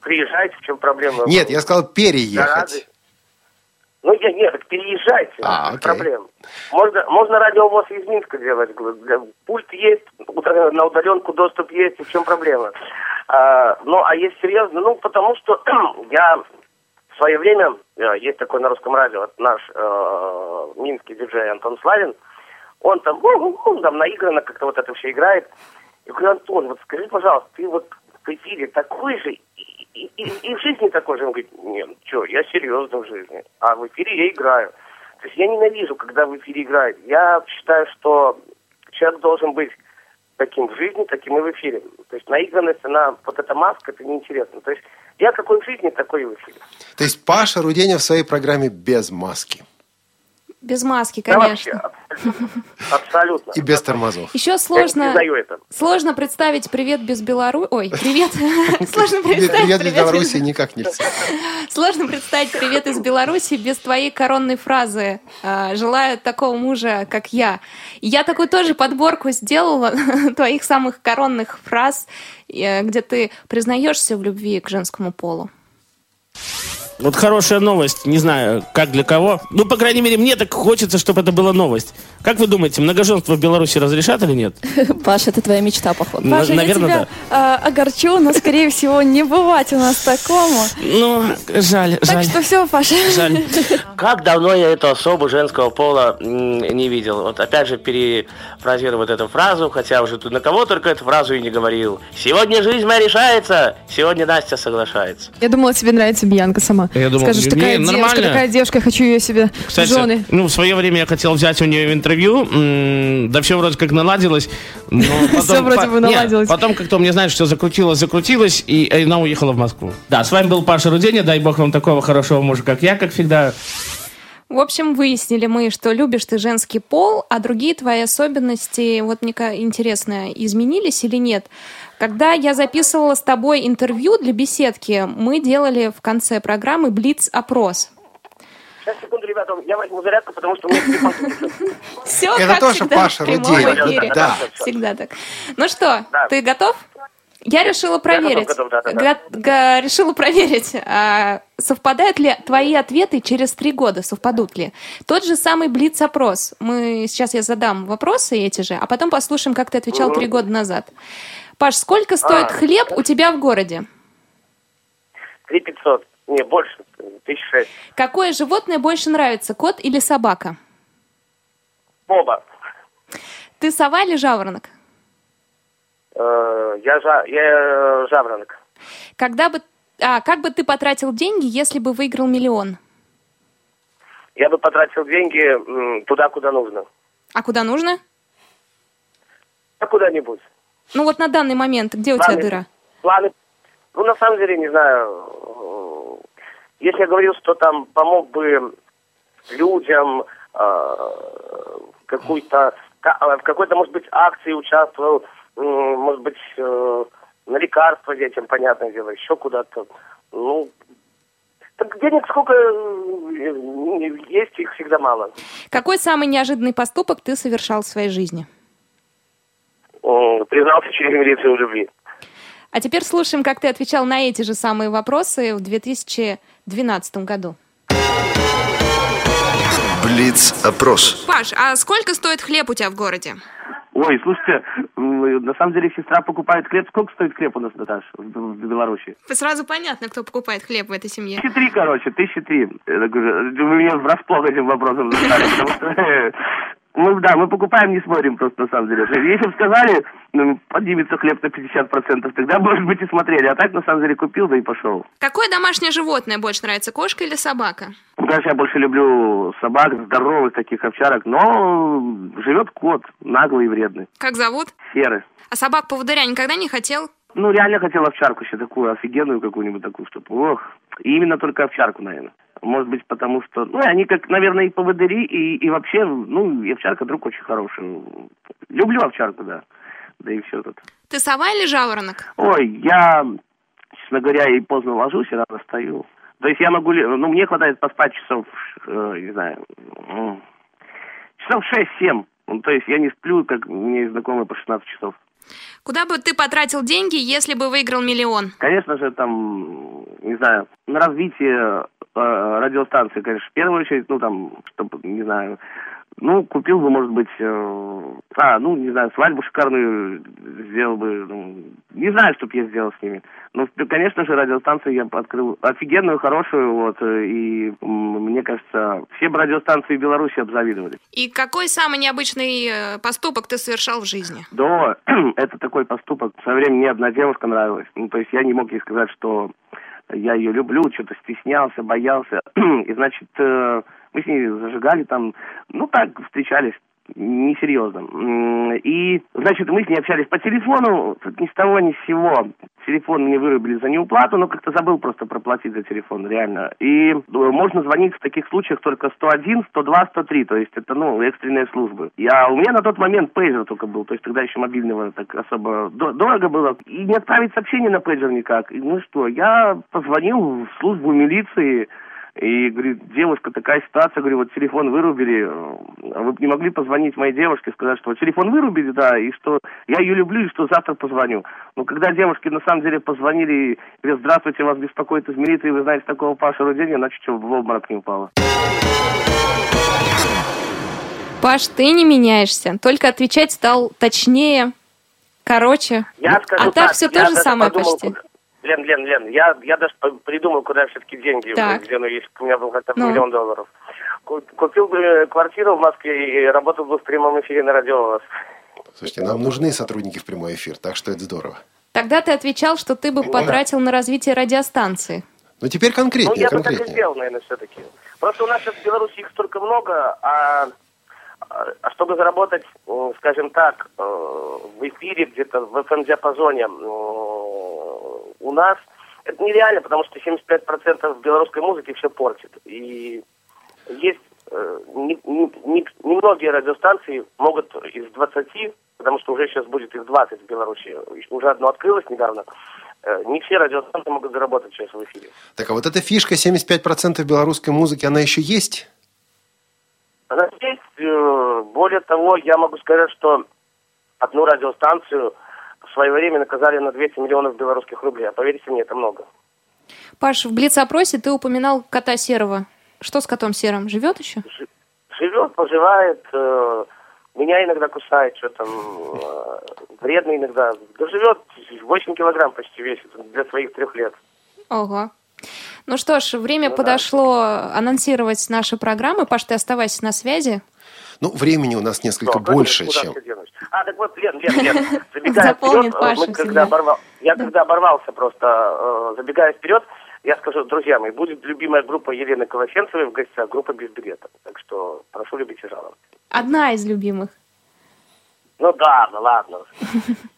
Приезжайте, в чем проблема? Нет, я сказал переехать. Ну, я, нет, так переезжайте, А, окей. проблем. Можно, можно радиовоз из Минска делать. Пульт есть, на удаленку доступ есть, в чем проблема? А, ну, а есть серьезно, ну, потому что я в свое время э, есть такой на русском радио наш э, минский диджей Антон Славин. Он там, ну, он там наигранно как-то вот это все играет. Я говорю, Антон, вот скажи, пожалуйста, ты вот в эфире такой же и, и, в жизни такой же? Он говорит, нет, что, я серьезно в жизни, а в эфире я играю. То есть я ненавижу, когда в эфире играют. Я считаю, что человек должен быть таким в жизни, таким и в эфире. То есть наигранность, она, вот эта маска, это неинтересно. То есть я какой в жизни, такой и в эфире. То есть Паша Руденя в своей программе без маски. Без маски, Да вообще, конечно. Абсолютно. И без тормозов. Еще сложно, сложно представить привет без Беларуси. Ой, привет. Сложно представить привет из привет Беларуси никак нельзя. Сложно представить привет из Беларуси без твоей коронной фразы а, «Желаю такого мужа, как я». Я такую тоже подборку сделала твоих самых коронных фраз, э, где ты признаешься в любви к женскому полу. Вот хорошая новость, не знаю, как для кого. Ну, по крайней мере, мне так хочется, чтобы это была новость. Как вы думаете, многоженство в Беларуси разрешат или нет? Паша, это твоя мечта, походу. На- Паша, я наверное, тебя а, огорчу, но, скорее всего, не бывать у нас такому. Ну, жаль, Так жаль. что все, Паша. Жаль. Как давно я эту особу женского пола не видел. Вот опять же перефразирую вот эту фразу, хотя уже тут на кого только эту фразу и не говорил. Сегодня жизнь моя решается, сегодня Настя соглашается. Я думала, тебе нравится Бьянка сама. Я думал, Скажешь, не, такая девушка, нормально. такая девушка, я хочу ее себе Кстати, жены. ну, в свое время я хотел взять у нее интервью, да все вроде как наладилось. но потом Всё вроде бы не, наладилось. потом как-то мне, знаешь, все закрутилось, закрутилось, и она уехала в Москву. Да, с вами был Паша Руденя, дай бог вам такого хорошего мужа, как я, как всегда. В общем, выяснили мы, что любишь ты женский пол, а другие твои особенности, вот мне интересно, изменились или нет? Когда я записывала с тобой интервью для беседки, мы делали в конце программы блиц-опрос. Сейчас, секунду, ребята, я возьму зарядку, потому что у меня телефон. Все Это как тоже всегда Паша эфире. да. Всегда так. Ну что, ты готов? Я решила проверить. готов, готов, да, да, га- решила проверить, а, совпадают ли твои ответы через три года, совпадут ли. Тот же самый Блиц-опрос. Мы сейчас я задам вопросы эти же, а потом послушаем, как ты отвечал три года назад. Паш, сколько стоит А. хлеб у тебя в городе? 3500. Не, больше. Тысяч шесть. Какое животное больше нравится, кот или собака? Оба. Ты сова или жаворонок? Э, Я, жа- я э, жаворонок. Когда бы, а, как бы ты потратил деньги, если бы выиграл миллион? Я бы потратил деньги туда, куда нужно. А куда нужно? А куда-нибудь. Ну вот на данный момент, где у тебя Планы. дыра? Планы. Ну, на самом деле, не знаю. Если я говорил, что там помог бы людям э, какой-то, ка- э, в какой-то, может быть, акции участвовал, может быть, э, на лекарства детям, понятное дело, еще куда-то. Ну, так денег сколько э, есть, их всегда мало. Какой самый неожиданный поступок ты совершал в своей жизни? Признался через милицию в любви. А теперь слушаем, как ты отвечал на эти же самые вопросы в 2012 году. Блиц-опрос. Паш, а сколько стоит хлеб у тебя в городе? Ой, слушайте, на самом деле сестра покупает хлеб. Сколько стоит хлеб у нас, Наташ, в, Беларуси? Сразу понятно, кто покупает хлеб в этой семье. Тысячи три, короче, тысячи три. Вы меня врасплох этим вопросом застали, потому что... Мы, да, мы покупаем, не смотрим просто на самом деле. Если бы сказали, ну, поднимется хлеб на 50%, тогда, может быть, и смотрели. А так, на самом деле, купил, да и пошел. Какое домашнее животное больше нравится, кошка или собака? Ну, Конечно, я больше люблю собак, здоровых таких овчарок, но живет кот, наглый и вредный, Как зовут? серый. А собак-поводыря никогда не хотел? Ну, реально хотел овчарку еще такую, офигенную какую-нибудь такую, чтобы, ох. И именно только овчарку, наверное. Может быть, потому что, ну, они как, наверное, и поводыри, и, и вообще, ну, и овчарка друг очень хороший. Люблю овчарку, да. Да и все тут. Ты сова или жаворонок? Ой, я, честно говоря, и поздно ложусь, и рано встаю. То есть я могу, ну, мне хватает поспать часов, э, не знаю, часов 6-7. Ну, то есть я не сплю, как у меня есть знакомые по 16 часов. Куда бы ты потратил деньги, если бы выиграл миллион? Конечно же, там, не знаю, на развитие радиостанции, конечно, в первую очередь, ну, там, чтобы, не знаю, Ну, купил бы, может быть, э, а, ну, не знаю, свадьбу шикарную сделал бы, ну, не знаю, что бы я сделал с ними. Ну, конечно же, радиостанцию я открыл офигенную, хорошую, вот, э, и мне кажется, все бы радиостанции Беларуси обзавидовали. И какой самый необычный э, поступок ты совершал в жизни? Да, это такой поступок. В свое время мне одна девушка нравилась. Ну, то есть я не мог ей сказать, что я ее люблю, что-то стеснялся, боялся. И, значит, э, мы с ней зажигали там, ну, так, встречались несерьезно. И, значит, мы с ней общались по телефону, тут ни с того, ни с сего. Телефон мне вырубили за неуплату, но как-то забыл просто проплатить за телефон, реально. И э, можно звонить в таких случаях только 101, 102, 103, то есть это, ну, экстренные службы. Я, у меня на тот момент пейджер только был, то есть тогда еще мобильного так особо до- дорого было. И не отправить сообщение на пейджер никак. И, ну что, я позвонил в службу милиции, и говорит, девушка, такая ситуация, говорю, вот телефон вырубили, а вы бы не могли позвонить моей девушке, сказать, что вот телефон вырубили, да, и что я ее люблю, и что завтра позвоню. Но когда девушки на самом деле позвонили, говорят, здравствуйте, вас беспокоит из милиции, вы знаете такого Паша Рудения, она чуть в обморок не упала. Паш, ты не меняешься, только отвечать стал точнее, короче. Я скажу а так, так, все я то же самое подумал, почти. Лен, Лен, Лен, я, я даже придумал, куда все-таки деньги, Так. где ну, есть, у меня был хотя бы Ну. миллион долларов. Ку- Купил бы квартиру в Москве и работал бы в прямом эфире на радио у вас. Слушайте, нам нужны сотрудники в прямой эфир, так что это здорово. Тогда ты отвечал, что ты бы потратил на развитие радиостанции. Ну, теперь Ну, конкретнее, я бы так и конкретнее. сделал, наверное, все-таки. Просто у нас сейчас в Беларуси их столько много, а, а а чтобы заработать, скажем так, э, в эфире, где-то в FM-диапазоне, у нас это нереально, потому что 75% белорусской музыки все портит. И есть э, не- не- не- немногие радиостанции могут из 20, потому что уже сейчас будет их 20 в Беларуси, уже одно открылось недавно, э, не все радиостанции могут заработать сейчас в эфире. Так, а вот эта фишка 75% белорусской музыки, она еще есть? Она есть. э, Более того, я могу сказать, что одну радиостанцию в свое время наказали на 200 миллионов белорусских рублей. А поверьте мне, это много. Паш, в Блиц-опросе ты упоминал кота Серого. Что с котом Серым? Живет еще? Живет, поживает, э, меня иногда кусает, что там, э, вредно иногда. Да живет, 8 килограмм почти весит для своих трех лет. Ого. Ну что ж, время Ну да. подошло анонсировать наши программы. Паш, ты оставайся на связи. Ну, времени у нас несколько Да, больше, чем... все денусь? А, так вот, Лен, Лен, Лен, забегая Заполнит вперед, э, Паша мы когда оборвал, я когда оборвался просто, э, забегая вперед, я скажу, друзья мои, будет любимая группа Елены Колосенцевой в гостях, группа без билета. Так что прошу любить и жаловать. Одна из любимых. Ну да, ну ладно.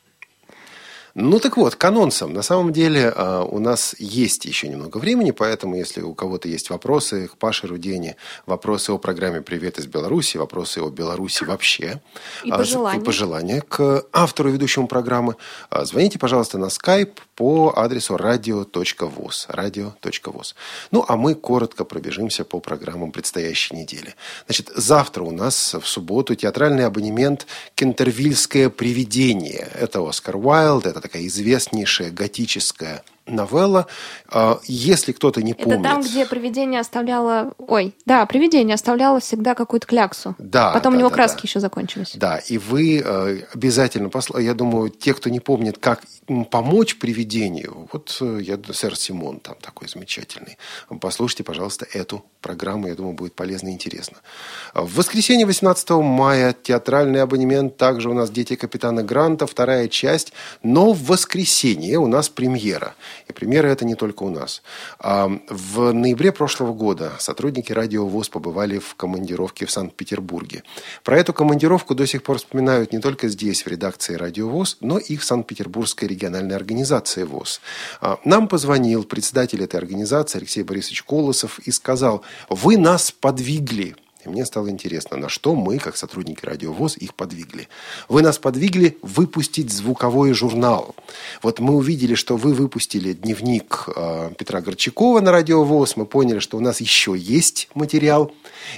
Ну так вот, к анонсам. На самом деле э, у нас есть еще немного времени, поэтому если у кого-то есть вопросы к Паше Рудене, вопросы о программе «Привет из Беларуси», вопросы о Беларуси вообще, И а, пожелания. и пожелания к автору ведущему программы, а, звоните, пожалуйста, на skype по адресу radio.voz. radio.voz. Ну, а мы коротко пробежимся по программам предстоящей недели. Значит, завтра у нас в субботу театральный абонемент «Кентервильское привидение». Это Оскар Уайлд, это такая известнейшая готическая новелла. А, Если кто-то не помнит... Это там, где привидение оставляло... Ой, да, привидение оставляло всегда какую-то кляксу. Да, Потом да, у него да, краски да. еще закончились. Да, и вы э, обязательно посла... Я думаю, те, кто не помнит, как помочь привидению, вот э, я сэр Симон там такой замечательный. Послушайте, пожалуйста, эту программу, я думаю, будет полезно и интересно. В воскресенье 18 мая театральный абонемент, также у нас «Дети капитана Гранта», вторая часть, но в воскресенье у нас премьера. И премьера это не только у нас. А, В ноябре прошлого года сотрудники радио ВОЗ побывали в командировке в Санкт-Петербурге. Про эту командировку до сих пор вспоминают не только здесь, в редакции радио ВОЗ, но и в Санкт-Петербургской региональной организации ВОЗ. А, Нам позвонил председатель этой организации Алексей Борисович Колосов и сказал, вы нас подвигли. И мне стало интересно, на что мы, как сотрудники радиовоз, их подвигли. Вы нас подвигли выпустить звуковой журнал. Вот мы увидели, что вы выпустили дневник э, Петра Горчакова на радиовоз. Мы поняли, что у нас еще есть материал.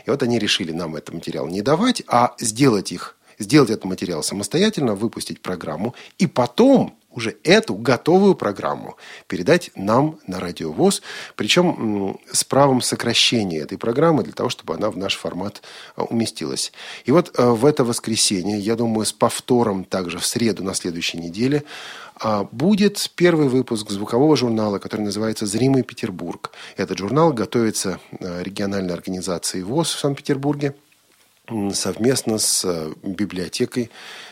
И вот они решили нам этот материал не давать, а сделать их сделать этот материал самостоятельно, выпустить программу и потом уже эту готовую программу передать нам на радиовоз, причем с правом сокращения этой программы для того, чтобы она в наш формат э, уместилась. И вот э, в это воскресенье, я думаю, с повтором также в среду на следующей неделе, а, будет первый выпуск звукового журнала, который называется «Зримый Петербург». Этот журнал готовится э, региональной организацией ВОЗ в Санкт-Петербурге совместно с библиотекой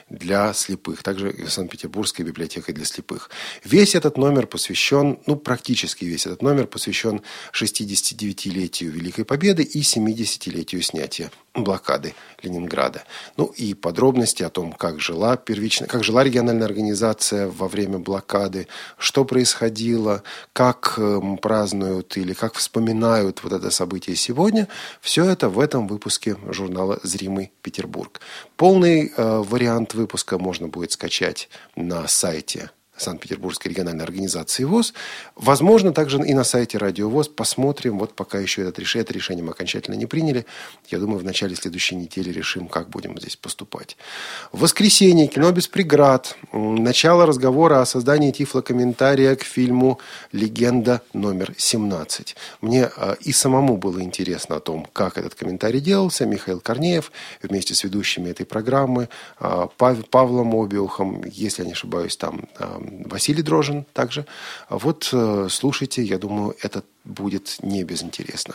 для слепых, также Санкт-Петербургской библиотекой для слепых. Весь этот номер посвящен, ну, практически весь этот номер посвящен 69-летию Великой Победы и 70-летию снятия блокады Ленинграда. Ну и подробности о том, как жила первично, как жила региональная организация во время блокады, что происходило, как эм, празднуют или как вспоминают вот это событие сегодня, все это в этом выпуске журнала «Зримый Петербург». Полный э, вариант выпуска можно будет скачать на сайте Санкт-Петербургской региональной организации ВОЗ. Возможно, также и на сайте Радио ВОЗ. Посмотрим. Вот пока еще это решение, это решение мы окончательно не приняли. Я думаю, в начале следующей недели решим, как будем здесь поступать. В воскресенье кино без преград. Начало разговора о создании тифлокомментария к фильму «Легенда номер 17». Мне э, и самому было интересно о том, как этот комментарий делался. Михаил Корнеев вместе с ведущими этой программы, э, Павлом Обиухом, если я не ошибаюсь, там э, Василий Дрожин также. Вот э, слушайте, я думаю, это будет не безинтересно.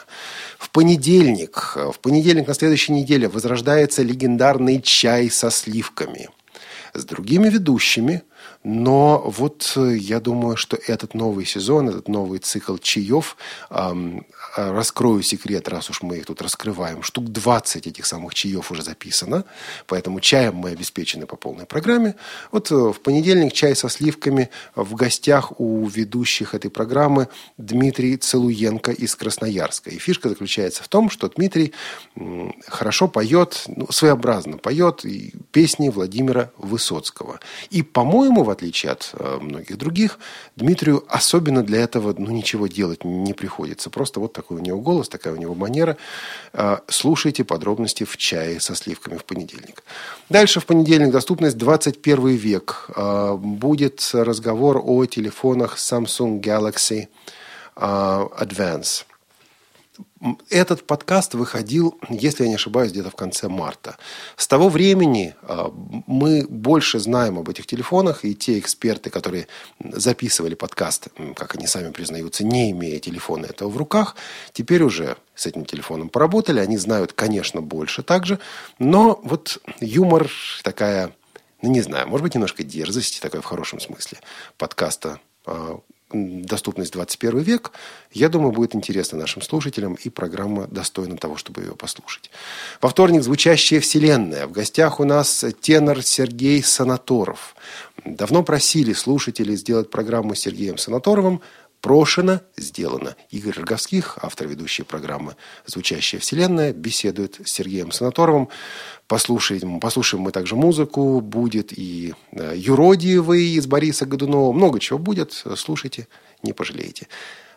В понедельник, в понедельник на следующей неделе возрождается легендарный чай со сливками с другими ведущими, но вот э, я думаю, что этот новый сезон, этот новый цикл чаев, эм, раскрою секрет, раз уж мы их тут раскрываем, штук 20 этих самых чаев уже записано, поэтому чаем мы обеспечены по полной программе. Вот э, в понедельник чай со сливками в гостях у ведущих этой программы Дмитрий Целуенко из Красноярска. И фишка заключается в том, что Дмитрий хорошо поет, ну, своеобразно поет песни Владимира Высоцкого. И, по-моему, отличие от э, многих других, Дмитрию особенно для этого ну, ничего делать не приходится. Просто вот такой у него голос, такая у него манера. Э, слушайте подробности в чае со сливками в понедельник. Дальше в понедельник доступность 21 век. Э, будет разговор о телефонах Samsung Galaxy Advance. Этот подкаст выходил, если я не ошибаюсь, где-то в конце марта. С того времени а, мы больше знаем об этих телефонах, и те эксперты, которые записывали подкаст, как они сами признаются, не имея телефона этого в руках, теперь уже с этим телефоном поработали. Они знают, конечно, больше также, но вот юмор такая, ну не знаю, может быть, немножко дерзости, такая в хорошем смысле подкаста а, доступность 21 век, я думаю, будет интересно нашим слушателям, и программа достойна того, чтобы ее послушать. Во вторник «Звучащая вселенная». В гостях у нас тенор Сергей Санаторов. Давно просили слушателей сделать программу с Сергеем Санаторовым – Прошено, сделано. Игорь Роговских, автор ведущей программы «Звучащая вселенная», беседует с Сергеем Санаторовым. Послушаем, послушаем мы также музыку. Будет и э, юродиевый из Бориса Годунова. Много чего будет. Слушайте, не пожалеете.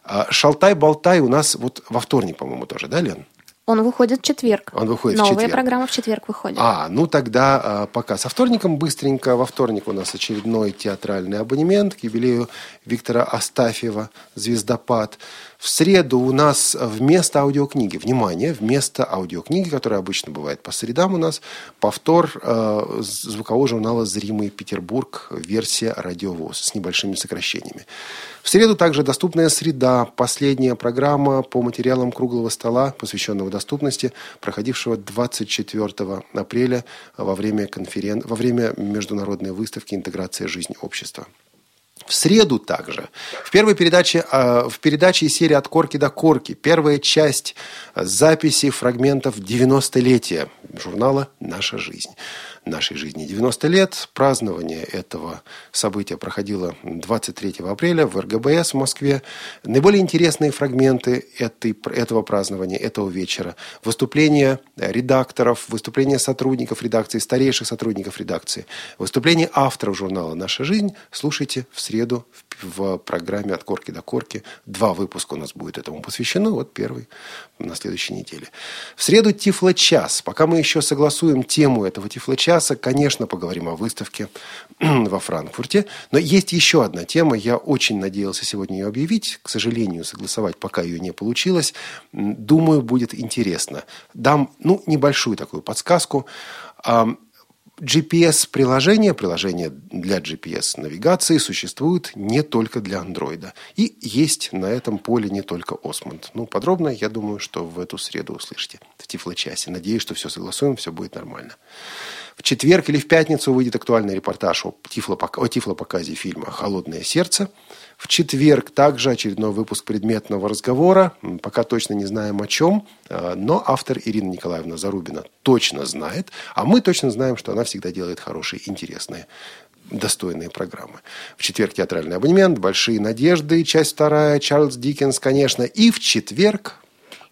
А Шалтай-болтай у нас вот во вторник, по-моему, тоже, да, Лен? Он выходит в четверг. Он выходит Новая в четверг. программа в четверг выходит. А, ну тогда а, пока. Со вторником быстренько. Во вторник у нас очередной театральный абонемент к юбилею Виктора Астафьева «Звездопад». В среду у нас вместо аудиокниги, внимание, вместо аудиокниги, которая обычно бывает по средам у нас, повтор э, звукового журнала «Зримый Петербург», версия «Радиовоз» с небольшими сокращениями. В среду также «Доступная среда», последняя программа по материалам круглого стола, посвященного доступности, проходившего 24 апреля во время, конферен... во время международной выставки «Интеграция жизни общества». В среду также. В первой передаче, а, в передаче из серии «От корки до корки» первая часть записи фрагментов 90-летия журнала «Наша жизнь» нашей жизни 90 лет. Празднование этого события проходило 23 апреля в РГБС в Москве. Наиболее интересные фрагменты этой, этого празднования, этого вечера. Выступления редакторов, выступления сотрудников редакции, старейших сотрудников редакции, выступления авторов журнала «Наша жизнь» слушайте в среду в, в программе «От корки до корки». Два выпуска у нас будет этому посвящено. Вот первый на следующей неделе. В среду Тифло-час. Пока мы еще согласуем тему этого Тифло-часа, часа, конечно, поговорим о выставке во Франкфурте. Но есть еще одна тема. Я очень надеялся сегодня ее объявить. К сожалению, согласовать пока ее не получилось. Думаю, будет интересно. Дам, ну, небольшую такую подсказку. Ам, GPS-приложение, приложение для GPS-навигации существует не только для андроида. И есть на этом поле не только Осмонд. Ну, подробно, я думаю, что в эту среду услышите в Тифло-часе. Надеюсь, что все согласуем, все будет нормально. В четверг или в пятницу выйдет актуальный репортаж о, тифлопока- о тифлопоказе фильма «Холодное сердце». В четверг также очередной выпуск предметного разговора. Пока точно не знаем о чем, э, но автор Ирина Николаевна Зарубина точно знает, а мы точно знаем, что она всегда делает хорошие, интересные достойные программы. В четверг театральный абонемент, «Большие надежды», часть вторая, Чарльз Диккенс, конечно. И в четверг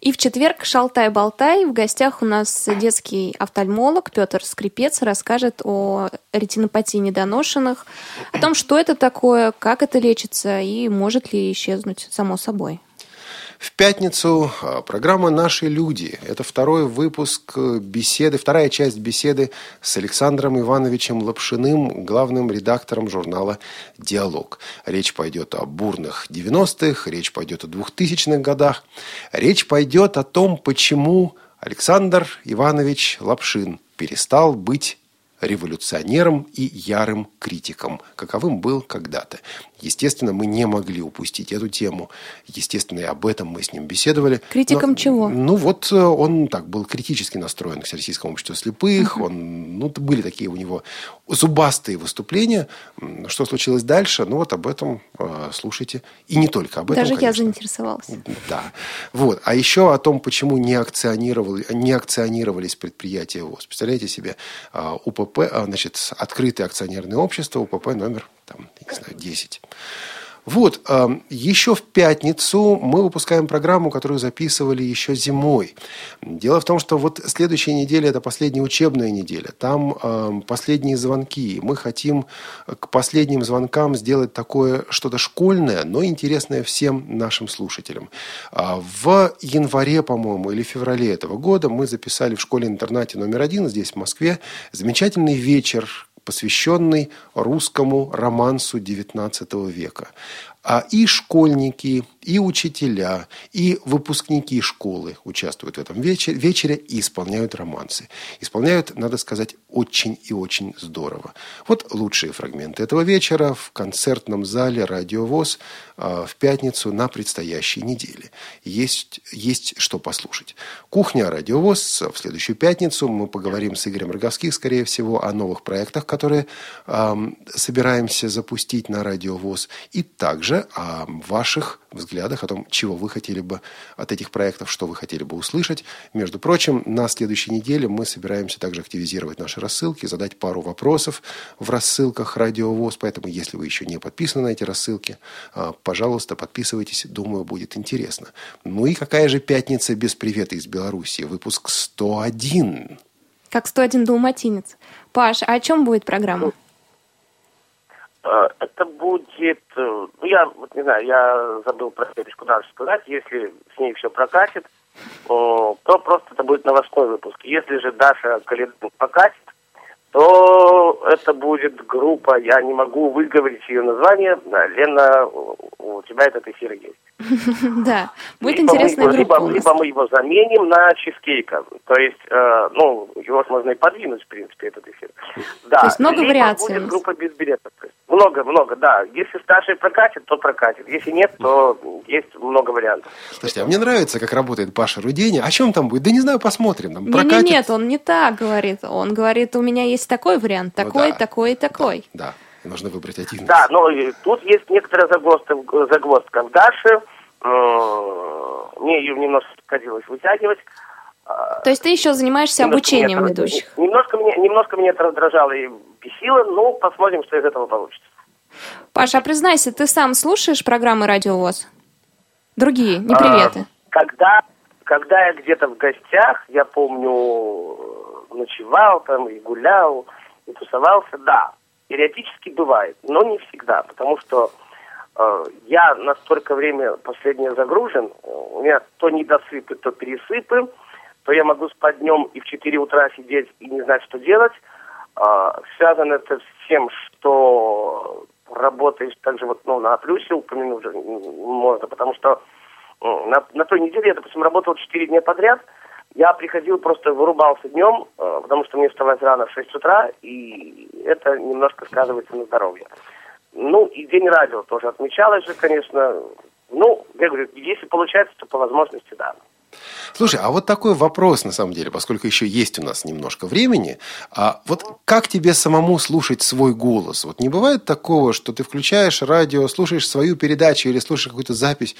И в четверг «Шалтай-болтай». В гостях у нас детский офтальмолог Петр Скрипец расскажет о ретинопатии недоношенных, о том, что это такое, как это лечится и может ли исчезнуть само собой. В пятницу а, программа «Наши люди». Это второй выпуск э, беседы, вторая часть беседы с Александром Ивановичем Лапшиным, главным редактором журнала «Диалог». Речь пойдет о бурных 90-х, речь пойдет о 2000-х годах. Речь пойдет о том, почему Александр Иванович Лапшин перестал быть революционером и ярым критиком, каковым был когда-то. Естественно, мы не могли упустить эту тему. Естественно, и об этом мы с ним беседовали. Критиком Но- чего? Ну, вот э, он так был критически настроен к Всероссийскому обществу слепых. Он, ну, были такие у него зубастые выступления. Что случилось дальше? Ну, вот об этом э, слушайте. И не только об этом, Даже я конечно. заинтересовалась. Да. Вот. А еще о том, почему не, акционировали, не акционировались предприятия ВОЗ. Представляете себе, а, УПП, а, значит, открытое акционерное общество, УПП номер, там, не знаю, 10. Вот, а, еще в пятницу мы выпускаем программу, которую записывали еще зимой. Дело в том, что вот следующая неделя – это последняя учебная неделя. Там а, последние звонки. Мы хотим к последним звонкам сделать такое что-то школьное, но интересное всем нашим слушателям. А, В январе, по-моему, или феврале этого года мы записали в школе-интернате номер один здесь, в Москве, замечательный вечер посвященный русскому романсу XIX века. А и школьники, и учителя, и выпускники школы участвуют в этом вечере, вечере и исполняют романсы. Исполняют, надо сказать, очень и очень здорово. Вот лучшие фрагменты этого вечера в концертном зале «Радиовоз» а, в пятницу на предстоящей неделе. Есть, есть что послушать. Кухня «Радиовоз» в следующую пятницу. Мы поговорим с Игорем Роговских, скорее всего, о новых проектах, которые ам, собираемся запустить на «Радиовоз». И также о ваших взглядах, о том, чего вы хотели бы от этих проектов, что вы хотели бы услышать. Между прочим, на следующей неделе мы собираемся также активизировать наши рассылки, задать пару вопросов в рассылках «Радиовоз». Поэтому, если вы еще не подписаны на эти рассылки, а, пожалуйста, подписывайтесь. Думаю, будет интересно. Ну и какая же пятница без привета из Беларуси? Выпуск 101. Как 101 далматинец. Паш, а о чем будет программа? Э, Это будет, э, ну я вот не знаю, я забыл про Светочку дальше сказать, если с ней все прокатит, то просто это будет новостной выпуск. Если же Даша Каледон прокатит, то это будет группа, я не могу выговорить ее название, Лена, у тебя этот эфир есть. Да, будет Либо интересная мы, группа либо, мы его заменим на чизкейка. То есть, э, ну, его можно и подвинуть, в принципе, этот эфир. Да. То есть много либо вариаций будет группа без билетов. Много, много, да. Если старший прокатит, то прокатит. Если нет, то есть много вариантов. Слушайте, а мне нравится, как работает Паша Рудени. О чем там будет? Да не знаю, посмотрим. Там Не, не, прокатит. нет, он не так говорит. Он говорит, у меня есть такой вариант, такой, да. такой и такой. Да, нужно выбрать один. Да, но и тут есть некоторая загвоздка, загвоздка в Даше. М, Мне ее немножко приходилось вытягивать. То есть ты еще занимаешься Немножко обучением меня это- ведущих. Немножко меня, немножко меня это раздражало и бесило, но посмотрим, что из этого получится. Паша, а признайся, ты сам слушаешь программы «Радио ВОЗ»? Другие, не А, приветы. Когда, когда я где-то в гостях, я помню, э, ночевал там и гулял, и тусовался, да, периодически бывает, но не всегда, потому что э, я настолько время последнее загружен, э, у меня то недосыпы, то пересыпы, то я могу спать днем и в 4 утра сидеть и не знать, что делать, А, связано это с тем, что работаешь также вот ну, на плюсе упомянуть можно, потому что м, на, на той неделе я, допустим, работал 4 дня подряд, я приходил, просто вырубался днем, э, потому что мне вставать рано в 6 утра, и это немножко сказывается на здоровье. Ну, и день радио тоже отмечалось же, конечно. Ну, я говорю, если получается, то по возможности, да. Слушай, а вот такой вопрос, на самом деле, поскольку еще есть у нас немножко времени. А вот как тебе самому слушать свой голос? Вот не бывает такого, что ты включаешь радио, слушаешь свою передачу или слушаешь какую-то запись,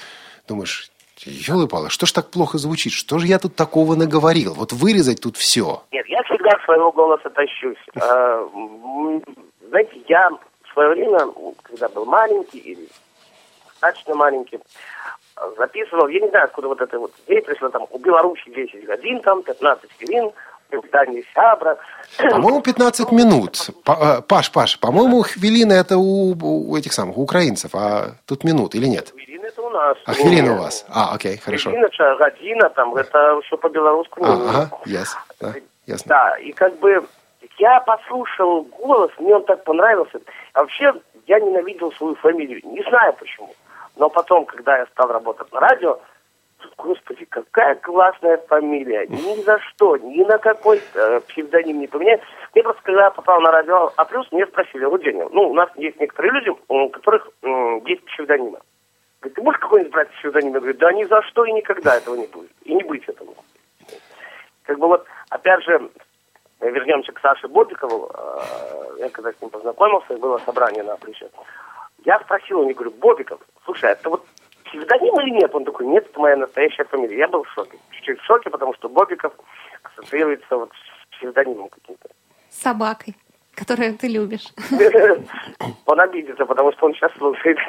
думаешь, елы-палы, что ж так плохо звучит? Что же я тут такого наговорил? Вот вырезать тут все. Нет, я всегда своего голоса тащусь. М, Знаете, я в свое время, когда был маленький или достаточно маленький, записывал, я не знаю, откуда вот это вот идея пришла, там, у Беларуси 10 годин, там, 15 хвилин, питание сябра. По-моему, 15 минут. Э, Паш, Паш, по-моему, хвилина это у, у этих самых у украинцев, а тут минут или нет? Хвилин это у нас. А хвилина у вас? А, окей, хорошо. Хвилина, ча- година, там, это все по-белорусски. Ага, ясно. Да, ясно. Да, и как бы я послушал голос, мне он так понравился. А вообще я ненавидел свою фамилию, не знаю почему. Но потом, когда я стал работать на радио, господи, какая классная фамилия. Ни за что, ни на какой э, псевдоним не поменять. Мне просто, когда я попал на радио А+, мне спросили, Женя, ну, у нас есть некоторые люди, у которых есть псевдонимы. Говорит, ты можешь какой-нибудь брать псевдоним? Я говорю, да ни за что и никогда этого не будет. И не быть этому. Как бы вот, опять же, вернемся к Саше Бобикову. Э, Я когда с ним познакомился, было собрание на Априше. Я спросил у него, говорю, Бобиков, слушай, это вот псевдоним или нет? Он такой, нет, это моя настоящая фамилия. Я был в шоке. Чуть-чуть в шоке, потому что Бобиков ассоциируется вот с псевдонимом каким-то. Собакой, которую ты любишь. Он обидится, потому что он сейчас слушает.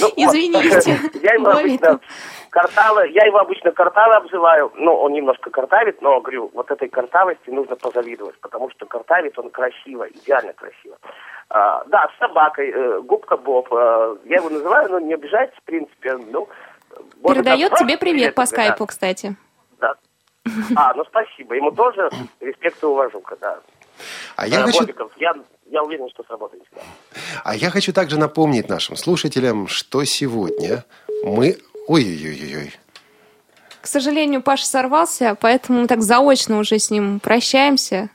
Ну, ну, Извините. Я его обычно картавы, я его обычно картавы обзываю. Ну, он немножко картавит, но говорю, вот этой картавости нужно позавидовать, потому что картавит он красиво, идеально красиво. А, да, с собакой, э, губка Боб. э, я его называю, но не обижайтесь, в принципе. Ну, Передает так, тебе привет по тебе, да. скайпу, кстати. Да. А, ну спасибо. Ему тоже респект и уважуха, да. А я хочу- я, я уверен, что сработает всегда. А я хочу также напомнить нашим слушателям, что сегодня мы... Ой-ой-ой-ой. К сожалению, Паша сорвался, поэтому мы так заочно уже с ним прощаемся.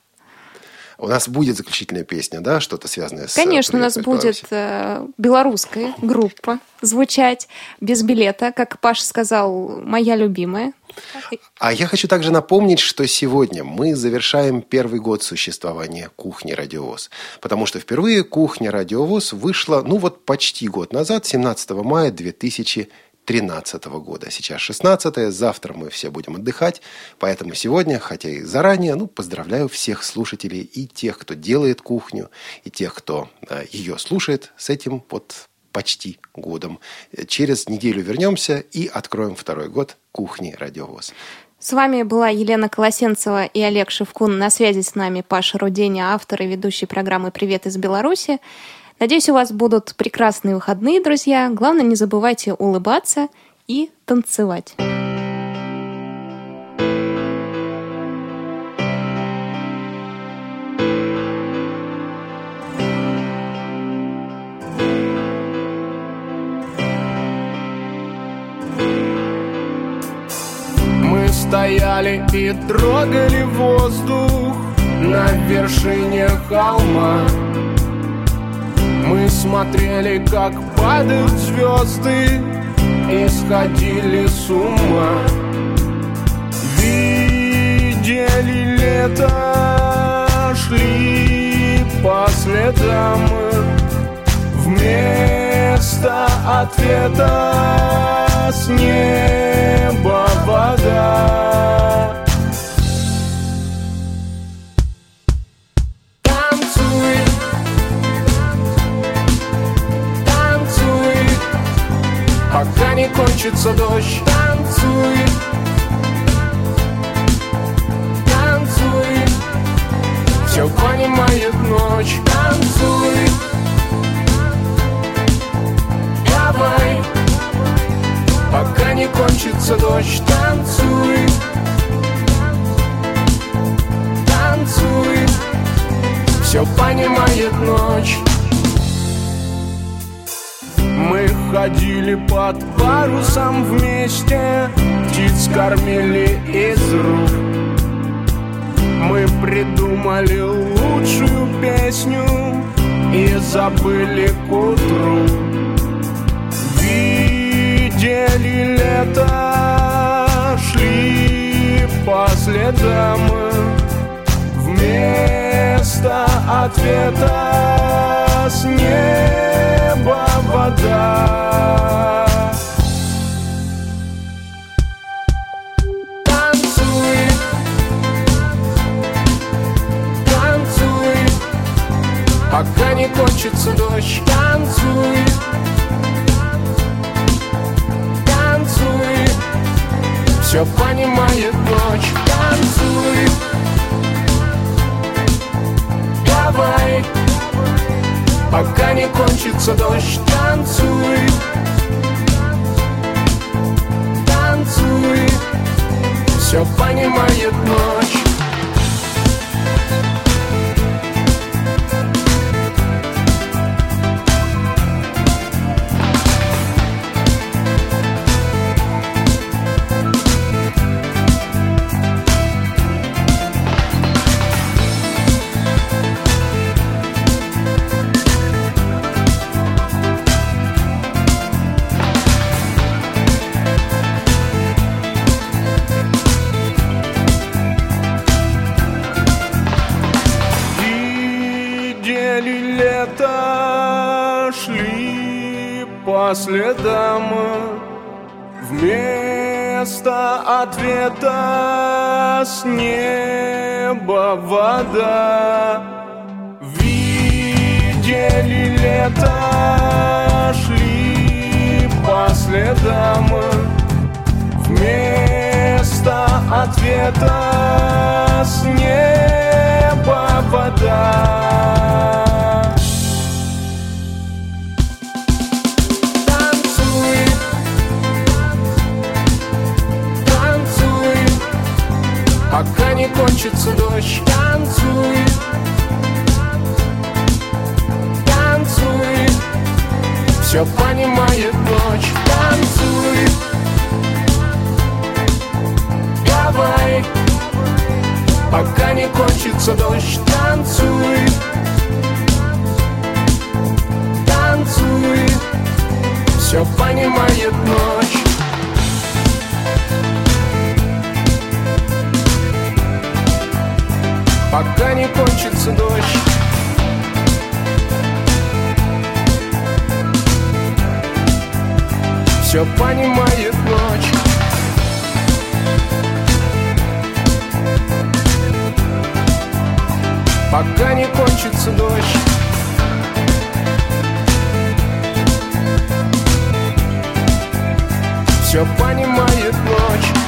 У нас будет заключительная песня, да? Что-то связанное с... Конечно, у нас будет э, белорусская группа звучать без билета, как Паша сказал, моя любимая. А я хочу также напомнить, что сегодня мы завершаем первый год существования кухни «Радиовоз». Потому что впервые кухня «Радиовоз» вышла, ну вот почти год назад, 17 мая 2013 года. Сейчас 16 завтра мы все будем отдыхать. Поэтому сегодня, хотя и заранее, ну, поздравляю всех слушателей и тех, кто делает кухню, и тех, кто э, ее слушает с этим вот почти годом. Через неделю вернемся и откроем второй год кухни «Радиовоз». С вами была Елена Колосенцева и Олег Шевкун. На связи с нами Паша Руденя, автор и ведущий программы «Привет из Беларуси». Надеюсь, у вас будут прекрасные выходные, друзья. Главное, не забывайте улыбаться и танцевать. Стояли и трогали воздух на вершине холма. Мы смотрели, как падают звезды и сходили с ума. Видели лето, шли по следам Вместо ответа с неба вода кончится дождь. Танцуй, танцуй, все понимает ночь. Танцуй, давай, пока не кончится дождь. Танцуй, танцуй, понимает ночь Ходили под парусом вместе. Птиц кормили из рук. Мы придумали лучшую песню И забыли к утру. Видели лето Шли по следам. Вместо ответа с неба вода. Пока не кончится дождь. Танцуй, танцуй. Все понимает ночь. Танцуй. Давай Пока не кончится дождь Танцуй. Танцуй. Все понимает ночь по следам Вместо ответа с неба вода. Видели лето, шли по следам Вместо ответа с неба вода Пока не кончится дождь Танцуй, танцуй. Все понимает ночь Танцуй. Давай. Пока не кончится дождь Танцуй. Танцуй. Все понимает ночь Пока не кончится дождь. Все понимает ночь. Пока не кончится дождь. Все понимает ночь